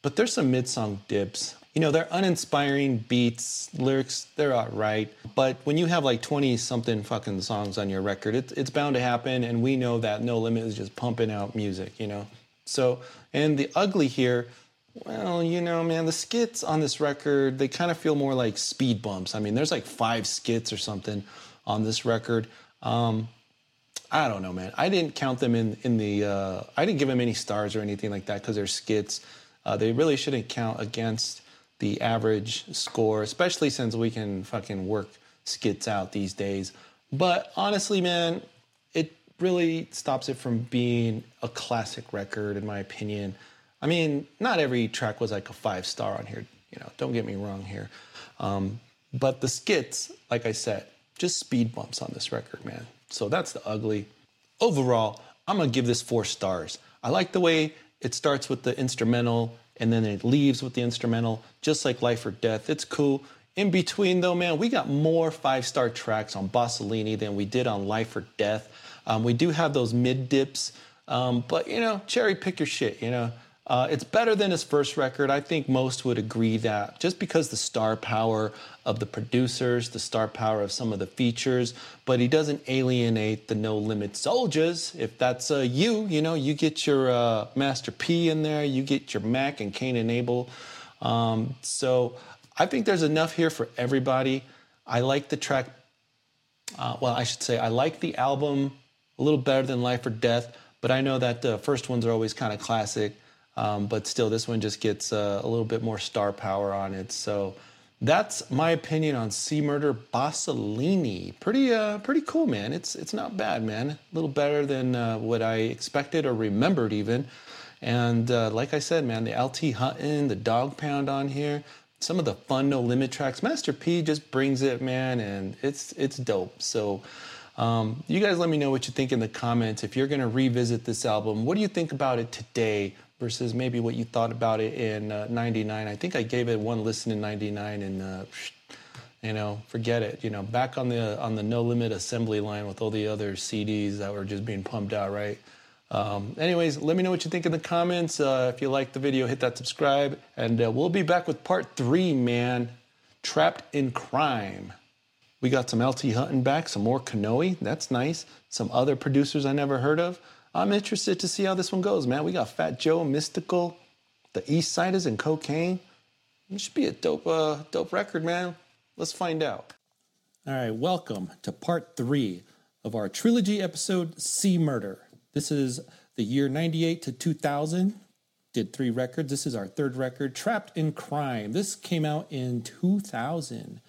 but there's some mid song dips. You know, they're uninspiring beats, lyrics, they're all right. But when you have like 20 something fucking songs on your record, it's, it's bound to happen. And we know that No Limit is just pumping out music, you know? So, and the ugly here, well, you know, man, the skits on this record, they kind of feel more like speed bumps. I mean, there's like five skits or something on this record. Um, I don't know, man. I didn't count them in in the. Uh, I didn't give them any stars or anything like that because they're skits. Uh, they really shouldn't count against the average score, especially since we can fucking work skits out these days. But honestly, man, it really stops it from being a classic record, in my opinion. I mean, not every track was like a five star on here. You know, don't get me wrong here. Um, but the skits, like I said, just speed bumps on this record, man. So that's the ugly. Overall, I'm gonna give this four stars. I like the way it starts with the instrumental and then it leaves with the instrumental, just like Life or Death. It's cool. In between, though, man, we got more five star tracks on Bossalinie than we did on Life or Death. Um, we do have those mid dips, um, but you know, cherry pick your shit. You know, Uh, it's better than his first record. I think most would agree that just because the star power of the producers, the star power of some of the features, but he doesn't alienate the No Limit soldiers. If that's uh, you, you know, you get your uh, Master P in there, you get your Mac and Kane and Abel. Um, so I think there's enough here for everybody. I like the track. Uh, well, I should say I like the album a little better than Life or Death, but I know that the first ones are always kind of classic. Um, but still, this one just gets uh, a little bit more star power on it. So that's my opinion on C Murder Bossalinie. Pretty, uh, pretty cool, man. It's it's not bad, man. A little better than uh, what I expected or remembered even. And uh, like I said, man, the LT Hutton, the Dogg Pound on here, some of the fun No Limit tracks. Master P just brings it, man, and it's it's dope. So. Um, you guys let me know what you think in the comments. If you're going to revisit this album, what do you think about it today versus maybe what you thought about it in uh, 99? I think I gave it one listen in 99 and uh, you know, forget it. You know, back on the on the no limit assembly line with all the other CDs that were just being pumped out, right? Um, anyways, let me know what you think in the comments. Uh, if you like the video, hit that subscribe, and uh, we'll be back with part three, man. Trapped in crime. We got some LT Hutton back, some more Kanoe. That's nice. Some other producers I never heard of. I'm interested to see how this one goes, man. We got Fat Joe, Mystikal, the Eastsidaz, and Kokane. It should be a dope, uh, dope record, man. Let's find out. All right, welcome to part three of our trilogy episode, C Murder. This is the year 98 to 2000. Did three records. This is our third record, Trapped in Crime. This came out in 2000.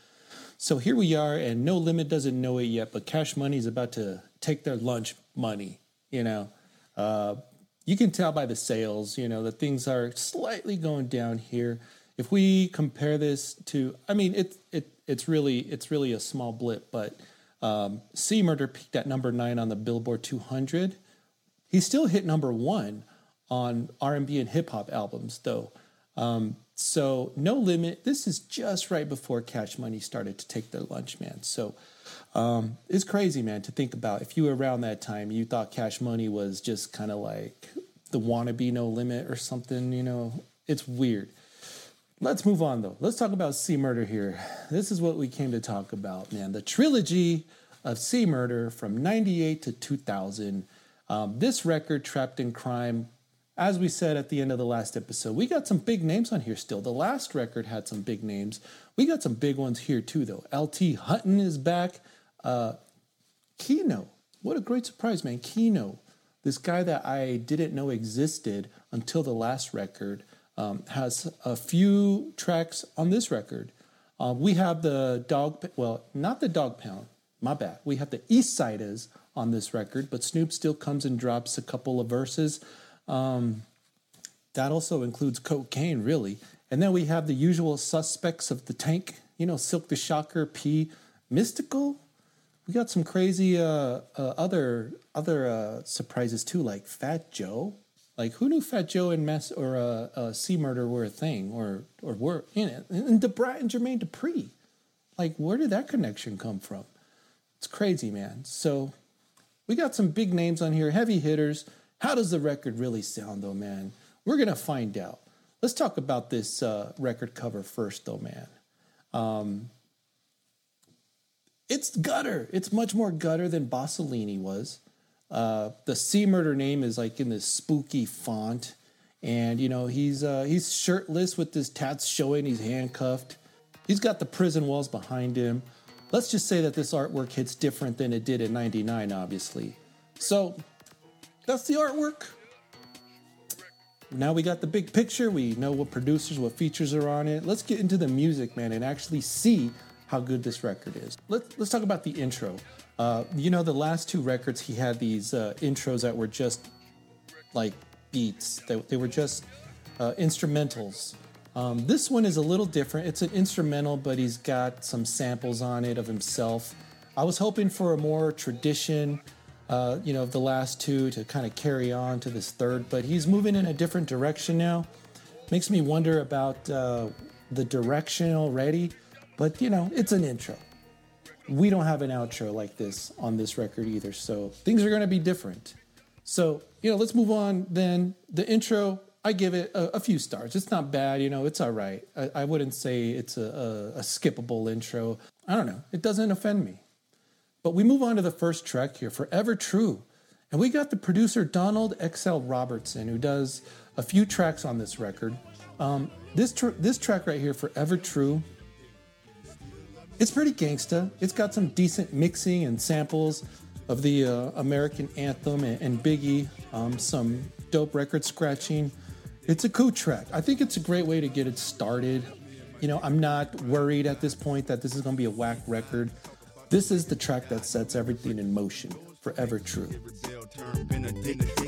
So here we are, and No Limit doesn't know it yet, but Cash Money is about to take their lunch money. You know, uh, you can tell by the sales, you know, that things are slightly going down here. If we compare this to, I mean, it, it, it's really it's really a small blip, but um, C Murder peaked at number nine on the Billboard 200. He still hit number one on R&B and hip hop albums, though. Um, so no limit. This is just right before Cash Money started to take their lunch, man. So um, it's crazy, man, to think about. If you were around that time, you thought Cash Money was just kind of like the wannabe No Limit or something. You know, it's weird. Let's move on though. Let's talk about C Murder here. This is what we came to talk about, man. The trilogy of C Murder from 98 to 2000. Um, this record, Trapped in Crime, as we said at the end of the last episode, we got some big names on here still. The last record had some big names. We got some big ones here too, though. LT Hutton is back. Uh, Kino, what a great surprise, man. Kino, this guy that I didn't know existed until the last record, um, has a few tracks on this record. Uh, we have the dog, well, not the Dogg Pound, my bad. We have the Eastsidaz on this record, but Snoop still comes and drops a couple of verses. Um, that also includes Kokane, really. And then we have the usual suspects of the tank, you know, Silk the Shocker, P, Mystikal. We got some crazy uh, uh, other other uh, surprises too, like Fat Joe. Like who knew Fat Joe and Mess or uh, uh, C Murder were a thing, or or were in it? And Da Brat and Jermaine Dupri. Like where did that connection come from? It's crazy, man. So we got some big names on here, heavy hitters. How does the record really sound, though, man? We're to find out. Let's talk about this uh, record cover first, though, man. Um, it's gutter. It's much more gutter than Bossalinie was. Uh, the C Murder name is like in this spooky font, and you know he's uh, he's shirtless with his tats showing. He's handcuffed. He's got the prison walls behind him. Let's just say that this artwork hits different than it did in '99, obviously. So that's the artwork. Now we got the big picture. We know what producers, what features are on it. Let's get into the music, man, and actually see how good this record is. Let's let's talk about the intro. Uh, you know, the last two records he had these uh, intros that were just like beats. They, they were just uh, instrumentals. Um, this one is a little different. It's an instrumental, but he's got some samples on it of himself. I was hoping for a more tradition uh, you know, of the last two to kind of carry on to this third, but he's moving in a different direction now. Makes me wonder about uh, the direction already, but you know, it's an intro. We don't have an outro like this on this record either, so things are going to be different. So, you know, let's move on then. The intro, I give it a, a, few stars. It's not bad, you know, it's all right. I, I wouldn't say it's a, a, a skippable intro. I don't know, it doesn't offend me. But we move on to the first track here, Forever True. And we got the producer Donald XL Robertson, who does a few tracks on this record. Um, this, tr- this track right here, Forever True, it's pretty gangsta. It's got some decent mixing and samples of the uh, American anthem and, and Biggie, um, some dope record scratching. It's a cool track. I think it's a great way to get it started. You know, I'm not worried at this point that this is going to be a whack record. This is the track that sets everything in motion. Forever true.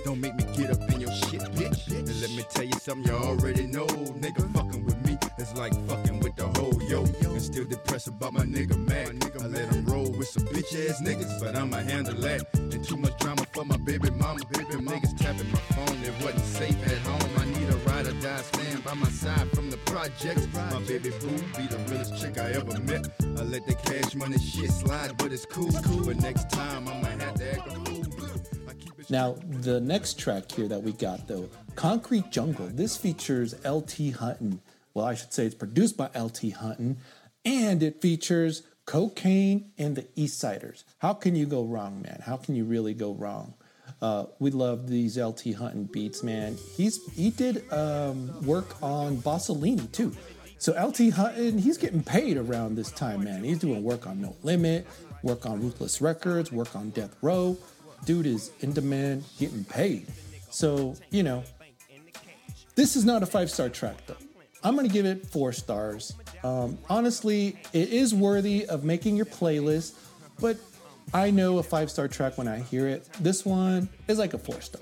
Don't make me get up in your shit, bitch. Let me tell you something you already know. Nigga fucking with is like fucking with the whole yo. And still depressed about my nigga Mac. I let him roll with some bitch ass niggas, but I'ma handle that. And too much drama for my baby mama. Baby niggas tapping my phone, it wasn't safe at home. I need a ride or die, stand by my side from the projects. My baby boo be the realest chick I ever met. I let the cash money shit slide, but it's cool. But next time I'ma have to act a fool. Now, the next track here that we got though, Concrete Jungle, this features LT Hutton. Well, I should say it's produced by LT Hutton, and it features Kokane and the Eastsidaz. How can you go wrong, man? How can you really go wrong? Uh, we love these LT Hutton beats, man. He's he did um, work on Bossalinie too. So LT Hutton, he's getting paid around this time, man. He's doing work on No Limit, work on Ruthless Records, work on Death Row dude is in demand, getting paid. So, you know, this is not a five star track though. I'm gonna give it four stars. Um, honestly, it is worthy of making your playlist, but I know a five star track when I hear it. This one is like a four star.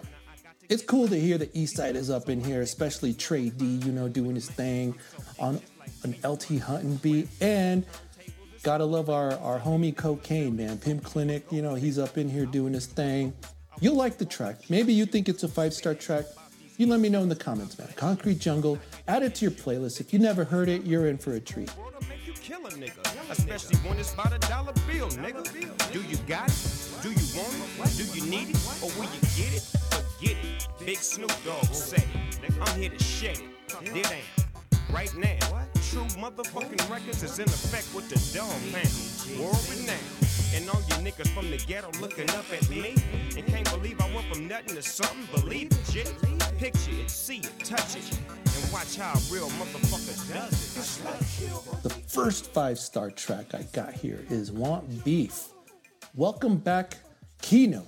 It's cool to hear the East Side is up in here, especially Tray Deee, you know, doing his thing on an LT Hutton beat. And Gotta love our, our homie Kokane, man. Pimp Clinic, you know, he's up in here doing his thing. You'll like the track. Maybe you think it's a five star track. You let me know in the comments, man. Concrete Jungle, add it to your playlist. If you never heard it, you're in for a treat. Especially when it's about a dollar bill, nigga. Do you got it? Do you want it? Do you need it? Or will you get it? Forget it. Big Snoop Dogg say, I'm here to shed it. It ain't right now. True motherfucking records is in effect with the Dogg Pound. World renowned. And all you niggas from the ghetto looking up at me and can't believe I went from nothing to something. Believe it, shit. Picture it, see it, touch it, and watch how a real motherfucker does it. The first five star track I got here is Want Beef. Welcome back, Kino.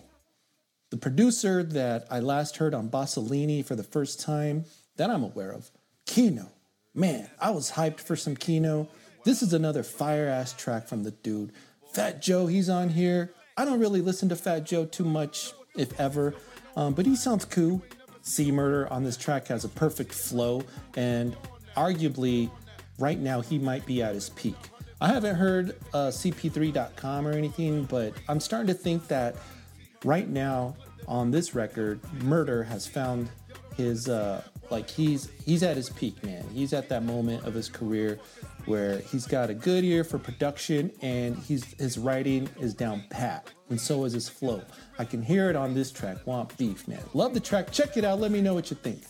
The producer that I last heard on Bossalinie for the first time that I'm aware of, Kino. Man, I was hyped for some Kino. This is another fire ass track from the dude. Fat Joe, he's on here. I don't really listen to Fat Joe too much, if ever, um, but he sounds cool. C Murder on this track has a perfect flow, and arguably, right now, he might be at his peak. I haven't heard uh, CP3.com or anything, but I'm starting to think that right now on this record, Murder has found his uh, like he's he's at his peak, man. He's at that moment of his career where he's got a good ear for production and he's his writing is down pat, and so is his flow. I can hear it on this track, Want Beef, man. Love the track. Check it out. Let me know what you think.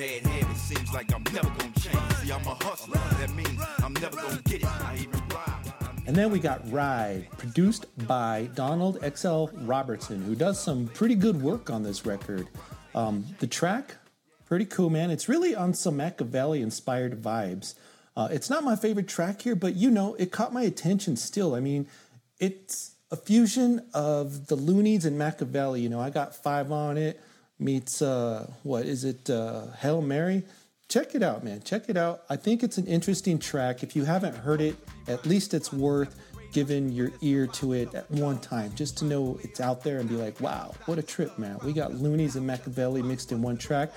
Bad. Seems like I'm never gonna change. See, I'm a hustler. That means I'm never gonna get it. I even ride. And then we got Ride, produced by Donald XL Robertson, who does some pretty good work on this record. Um, the track, pretty cool, man. It's really on some Makaveli inspired vibes. Uh, it's not my favorite track here, but you know, it caught my attention still. I mean, it's a fusion of the Luniz and Makaveli. You know, I got five on it meets uh, what is it? Uh, Hail Mary. Check it out, man. Check it out. I think it's an interesting track. If you haven't heard it, at least it's worth giving your ear to it at one time just to know it's out there and be like, wow, what a trip, man. We got Luniz and Makaveli mixed in one track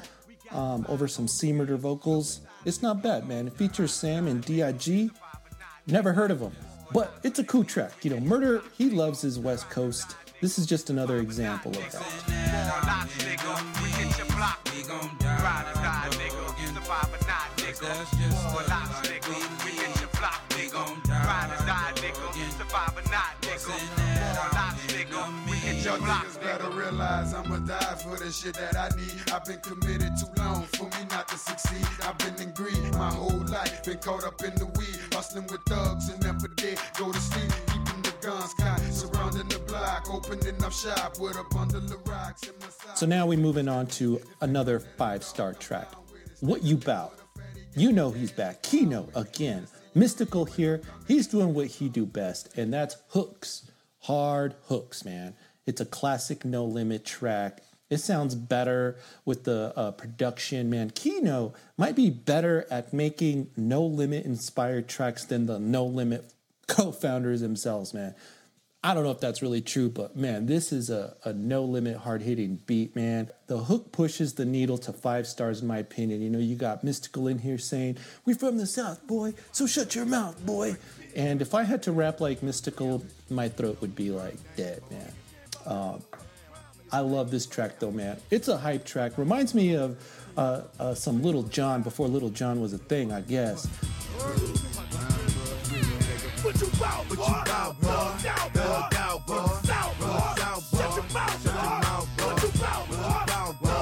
um, over some C Murder vocals. It's not bad, man. It features Sam and DIG. Never heard of them, But it's a cool track. You know, Murder, he loves his West Coast. This is just another example of that. Niggas better realize I'ma die for the shit that I need. I've been committed too long for me not to succeed. I've been in greed my whole life, been caught up in the weed, hustling with thugs and never did go to sleep. Keeping the guns block, opening up shop with a bundle of rocks in my. So now we're moving on to another five star track. What you bout? You know he's back. Kino again. Mystikal here. He's doing what he do best, and that's hooks. Hard hooks, man. It's a classic no limit track. It sounds better with the uh, production, man. Kino might be better at making no limit inspired tracks than the no limit co-founders themselves, man. I don't know if that's really true, but man, this is a, a no limit hard hitting beat, man. The hook pushes the needle to five stars, in my opinion. You know, you got Mystikal in here saying, We from the South, boy, so shut your mouth, boy. And if I had to rap like Mystikal, my throat would be like dead, man. Um, I love this track though, man. It's a hype track. Reminds me of uh, uh, some Lil Jon before Lil Jon was a thing, I guess. What you bout, boy? What you bout, boy? Thug out, boy. South, boy. Shut your mouth, boy. What you bout, boy?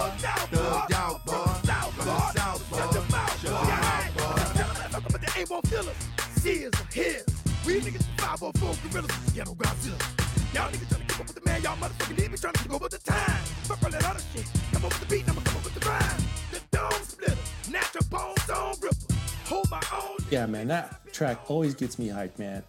Thug out, boy. South, boy. Shut your mouth, boy. Yeah, boy. But they ain't won't feel us. She is a his. We niggas 504 gorillas, ghetto Godzilla. Y'all niggas trying to keep up with the man, y'all motherfucking need me trying to keep up with the time. Fuck all that other shit. Come up with the beat, I'ma come up with the rhyme. The dome splitter, natural bone zone ripper. Hold my own. Yeah, man, that track always gets me hyped, man.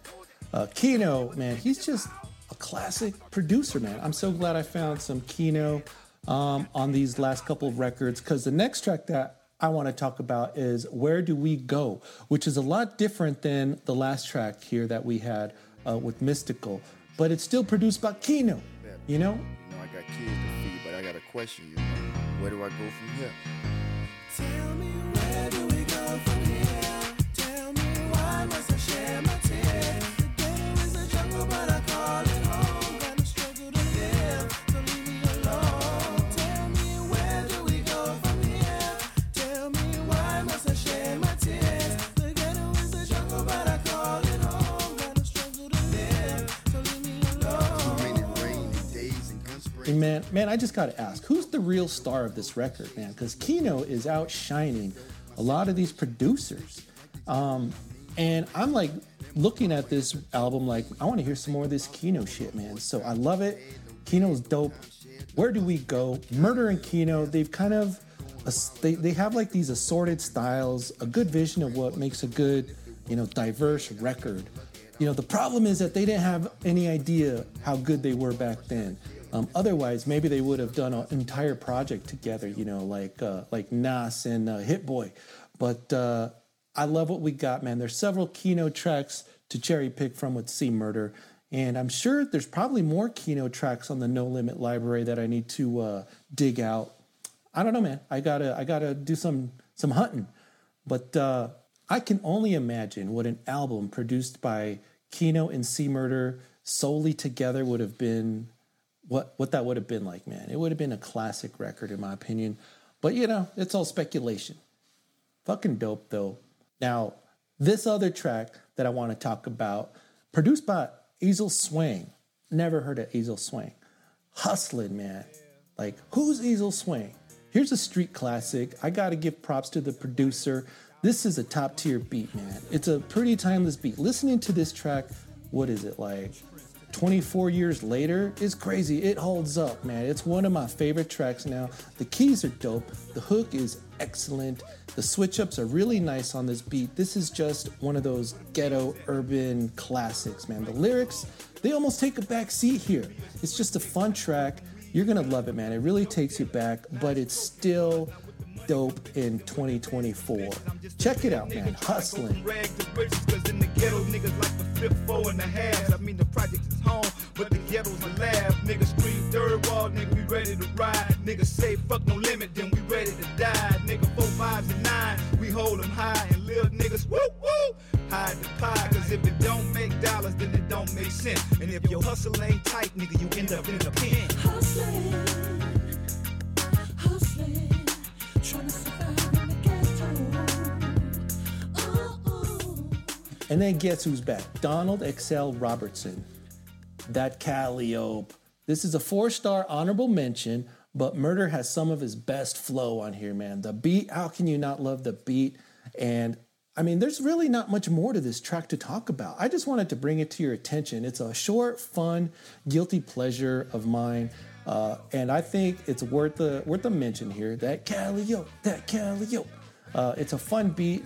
Uh, Kino, man, he's just a classic producer, man. I'm so glad I found some Kino um, on these last couple of records because the next track that I want to talk about is Where Do We Go, which is a lot different than the last track here that we had uh, with Mystikal, but it's still produced by Kino, you know? You know, I got kids to feed, but I got a question, you know. Where do I go from here? Tell me where do we go from here? Man, man, I just gotta ask, who's the real star of this record, man? Because Kino is outshining a lot of these producers. Um, and I'm like looking at this album like I want to hear some more of this Kino shit, man. So I love it. Kino's dope. Where do we go? Murder and Kino, they've kind of they, they have like these assorted styles, a good vision of what makes a good, you know, diverse record. You know, the problem is that they didn't have any idea how good they were back then. Um, otherwise, maybe they would have done an entire project together. You know, like uh, like Nas and uh, Hit Boy. But uh, I love what we got, man. There's several Kino tracks to cherry pick from with C Murder, and I'm sure there's probably more Kino tracks on the No Limit library that I need to uh, dig out. I don't know, man. I gotta I gotta do some some hunting. But uh, I can only imagine what an album produced by Kino and C Murder solely together would have been. What what that would have been like, man. It would have been a classic record, in my opinion. But you know, it's all speculation. Fucking dope though. Now, this other track that I want to talk about, produced by Easel Swing. Never heard of Easel Swing. Hustling, man. Like, who's Easel Swing? Here's a street classic. I got to give props to the producer. This is a top tier beat, man. It's a pretty timeless beat. Listening to this track, what is it like? 24 years later is crazy. It holds up, man. It's one of my favorite tracks now. The keys are dope. The hook is excellent. The switch ups are really nice on this beat. This is just one of those ghetto urban classics, man. The lyrics, they almost take a back seat here. It's just a fun track. You're gonna love it, man. It really takes you back, but it's still dope in 2024. Check it out, man. Hustling. Flip four and a half. I mean, the project is home, but the ghetto's a lab. Nigga, street third wall, nigga, we ready to ride. Nigga, say fuck no limit, then we ready to die. Nigga, four fives and nine, we hold them high. And little niggas, woo woo, hide the pie. Cause if it don't make dollars, then it don't make sense. And if your hustle ain't tight, nigga, you end up in the pen. Hustling, And then guess who's back? Donald XL Robertson. That Calliope. This is a four star honorable mention, but Murder has some of his best flow on here, man. The beat, how can you not love the beat? And I mean, there's really not much more to this track to talk about. I just wanted to bring it to your attention. It's a short, fun, guilty pleasure of mine. Uh, and I think it's worth a worth a mention here. That Calliope, that Calliope. Uh, it's a fun beat.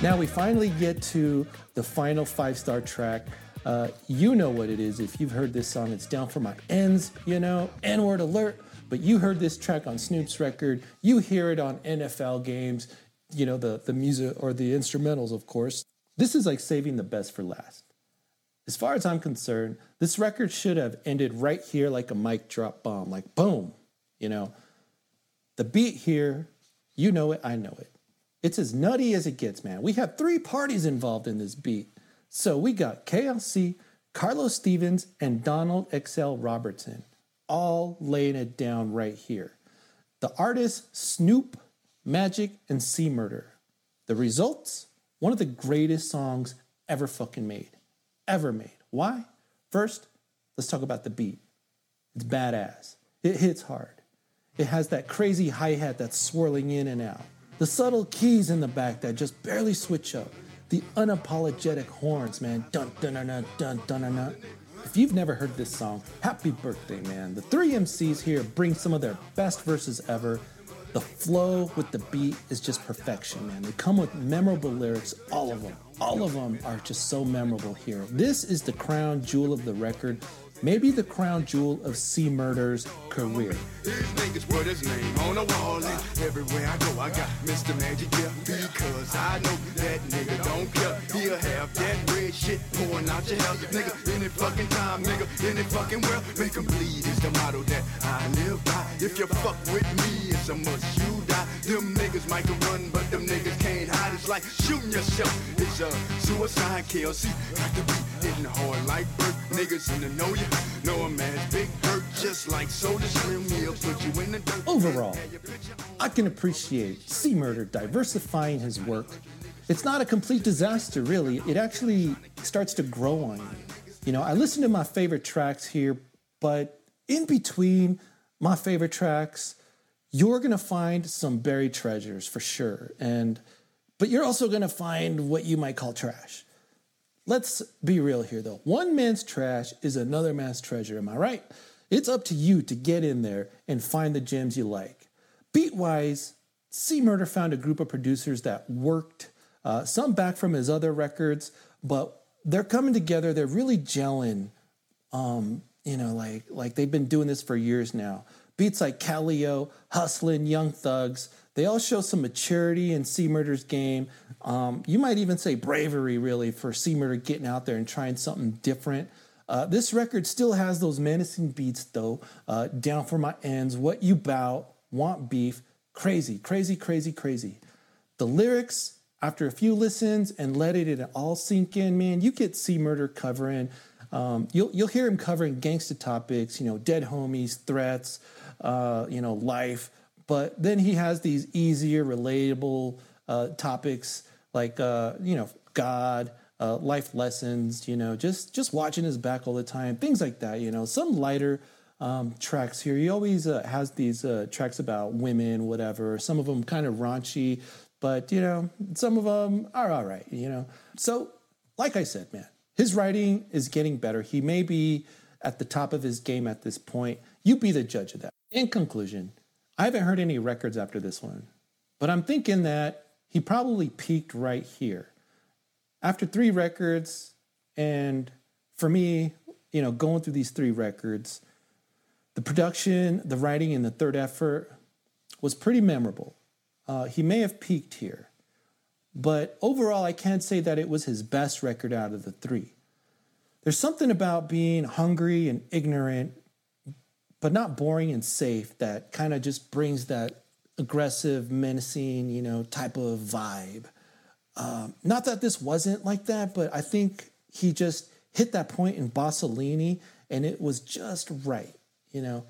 Now we finally get to the final five star track. Uh, you know what it is if you've heard this song. It's down for my ends, you know, N word alert. But you heard this track on Snoop's record. You hear it on NFL games, you know, the, the music or the instrumentals, of course. This is like saving the best for last. As far as I'm concerned, this record should have ended right here like a mic drop bomb, like boom, you know. The beat here, you know it, I know it. It's as nutty as it gets, man. We have three parties involved in this beat. So we got KLC, Carlos Stevens, and Donald XL Robertson all laying it down right here. The artists Snoop, Magic, and C Murder. The results? One of the greatest songs ever fucking made. Ever made. Why? First, let's talk about the beat. It's badass. It hits hard. It has that crazy hi hat that's swirling in and out. The subtle keys in the back that just barely switch up. The unapologetic horns, man. Dun dun dun dun dun dun. If you've never heard this song, happy birthday, man. The three MCs here bring some of their best verses ever. The flow with the beat is just perfection, man. They come with memorable lyrics, all of them. All of them are just so memorable here. This is the crown jewel of the record, maybe the crown jewel of C Murder's career. These niggas put his name on the wall and everywhere I go I got Mr. Magic here because I know that nigga don't care. He'll have that red shit pouring out your house, nigga. Any fucking time, nigga, any fucking world, make 'em bleed is the motto that I live by. If you fuck with me, it's a must you die. Them niggas might run, but them niggas can't hide. It's like shooting yourself. It's a suicide. Got to be hitting hard like. Niggas in the know you, know a man's big hurt, just like Soulja Slim. He'll put you in the dirt. Overall, I can appreciate C Murder diversifying his work. It's not a complete disaster, really. It actually starts to grow on you. You know, I listen to my favorite tracks here, but in between my favorite tracks, you're gonna find some buried treasures for sure. And but you're also gonna find what you might call trash. Let's be real here though. One man's trash is another man's treasure, am I right? It's up to you to get in there and find the gems you like. Beatwise, C Murder found a group of producers that worked, uh, some back from his other records, but they're coming together. They're really gelling. Um, you know, like like they've been doing this for years now. Beats like Calio, Hustlin', Young Thugs, they all show some maturity in C Murder's game. Um, you might even say bravery, really, for C Murder getting out there and trying something different. Uh, this record still has those menacing beats, though. Uh, Down for my ends, what you bout, want beef, crazy, crazy, crazy, crazy. The lyrics, after a few listens and letting it all sink in, man, you get C Murder covering. Um, you'll you'll hear him covering gangsta topics, you know, dead homies, threats, uh, you know, life. But then he has these easier, relatable uh, topics like uh, you know God, uh, life lessons. You know, just just watching his back all the time, things like that. You know, some lighter um, tracks here. He always uh, has these uh, tracks about women, whatever. Some of them kind of raunchy, but you know, some of them are all right. You know, so like I said, man, his writing is getting better. He may be at the top of his game at this point. You be the judge of that. In conclusion, I haven't heard any records after this one. But I'm thinking that he probably peaked right here. After three records, and for me, you know, going through these three records, the production, the writing, and the third effort was pretty memorable. Uh, he may have peaked here, but overall, I can't say that it was his best record out of the three. There's something about being hungry and ignorant, but not boring and safe that kind of just brings that aggressive, menacing, you know, type of vibe. Um, not that this wasn't like that, but I think he just hit that point in Bossalinie and it was just right, you know.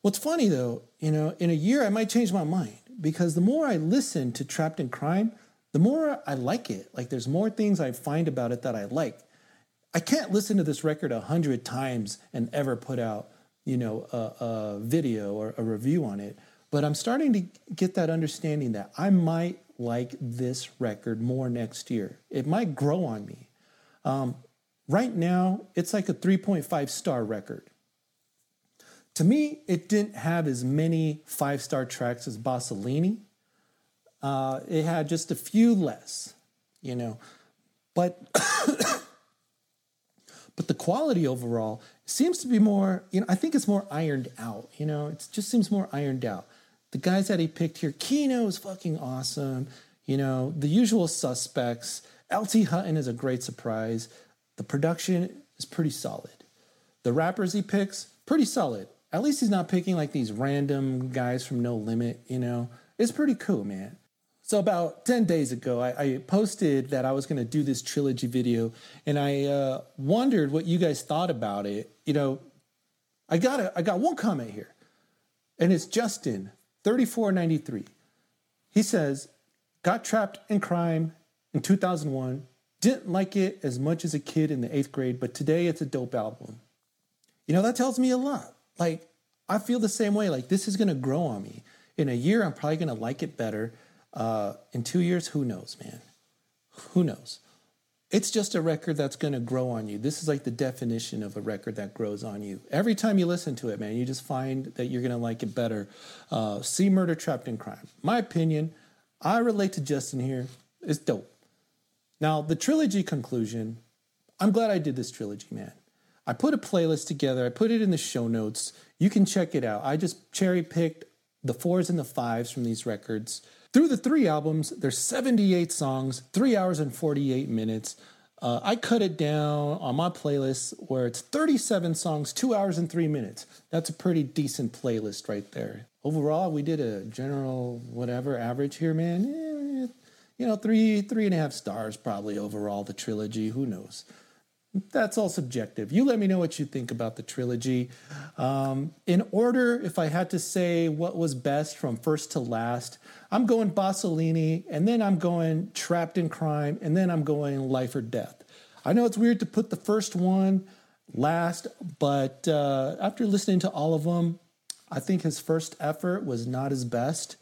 What's funny though, you know, in a year I might change my mind because the more I listen to Trapped in Crime, the more I like it. Like there's more things I find about it that I like. I can't listen to this record a hundred times and ever put out, you know, a, a video or a review on it. But I'm starting to get that understanding that I might like this record more next year. It might grow on me. Um, right now, it's like a 3.5 star record. To me, it didn't have as many five star tracks as Bossalinie. Uh, it had just a few less, you know. But but the quality overall seems to be more, you know, I think it's more ironed out, you know, it just seems more ironed out. The guys that he picked here, Kino is fucking awesome, you know, the usual suspects. LT Hutton is a great surprise. The production is pretty solid. The rappers he picks, pretty solid. At least he's not picking like these random guys from No Limit, you know. It's pretty cool, man. So about 10 days ago, I, I posted that I was going to do this trilogy video, and I uh, wondered what you guys thought about it. You know, I got a, I got one comment here, and it's Justin, 3493. He says, got trapped in crime in 2001, didn't like it as much as a kid in the eighth grade, but today it's a dope album. You know, that tells me a lot. Like, I feel the same way. Like, this is going to grow on me. In a year, I'm probably going to like it better. Uh, in two years, who knows, man? Who knows? It's just a record that's going to grow on you. This is like the definition of a record that grows on you. Every time you listen to it, man, you just find that you're going to like it better. Uh, C Murder Trapped in Crime. My opinion, I relate to Justin here. It's dope. Now, the trilogy conclusion, I'm glad I did this trilogy, man. I put a playlist together, I put it in the show notes. You can check it out. I just cherry picked the fours and the fives from these records. Through the three albums, there's 78 songs, three hours and 48 minutes. Uh, I cut it down on my playlist where it's 37 songs, two hours and three minutes. That's a pretty decent playlist right there. Overall, we did a general whatever average here, man. Eh, you know, three three and a half stars probably overall the trilogy. Who knows? That's all subjective. You let me know what you think about the trilogy. Um, in order, if I had to say what was best from first to last, I'm going Bossalinie, and then I'm going Trapped in Crime, and then I'm going Life or Death. I know it's weird to put the first one last, but uh, after listening to all of them, I think his first effort was not his best,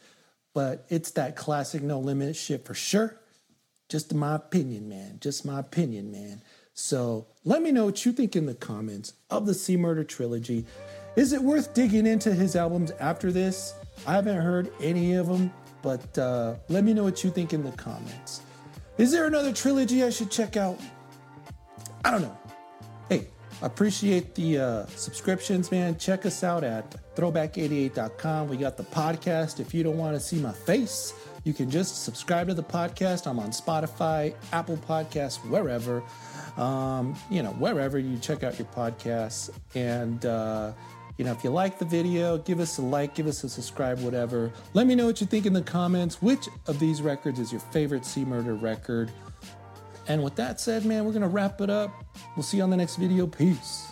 but it's that classic No Limit shit for sure. Just my opinion, man. Just my opinion, man. So let me know what you think in the comments of the C Murder trilogy. Is it worth digging into his albums after this? I haven't heard any of them, but uh, let me know what you think in the comments. Is there another trilogy I should check out? I don't know. Hey, appreciate the uh, subscriptions, man. Check us out at throwback88.com. We got the podcast. If you don't want to see my face, you can just subscribe to the podcast. I'm on Spotify, Apple Podcasts, wherever. Um, you know, wherever you check out your podcasts. And, uh, you know, if you like the video, give us a like, give us a subscribe, whatever. Let me know what you think in the comments. Which of these records is your favorite C Murder record? And with that said, man, we're going to wrap it up. We'll see you on the next video. Peace.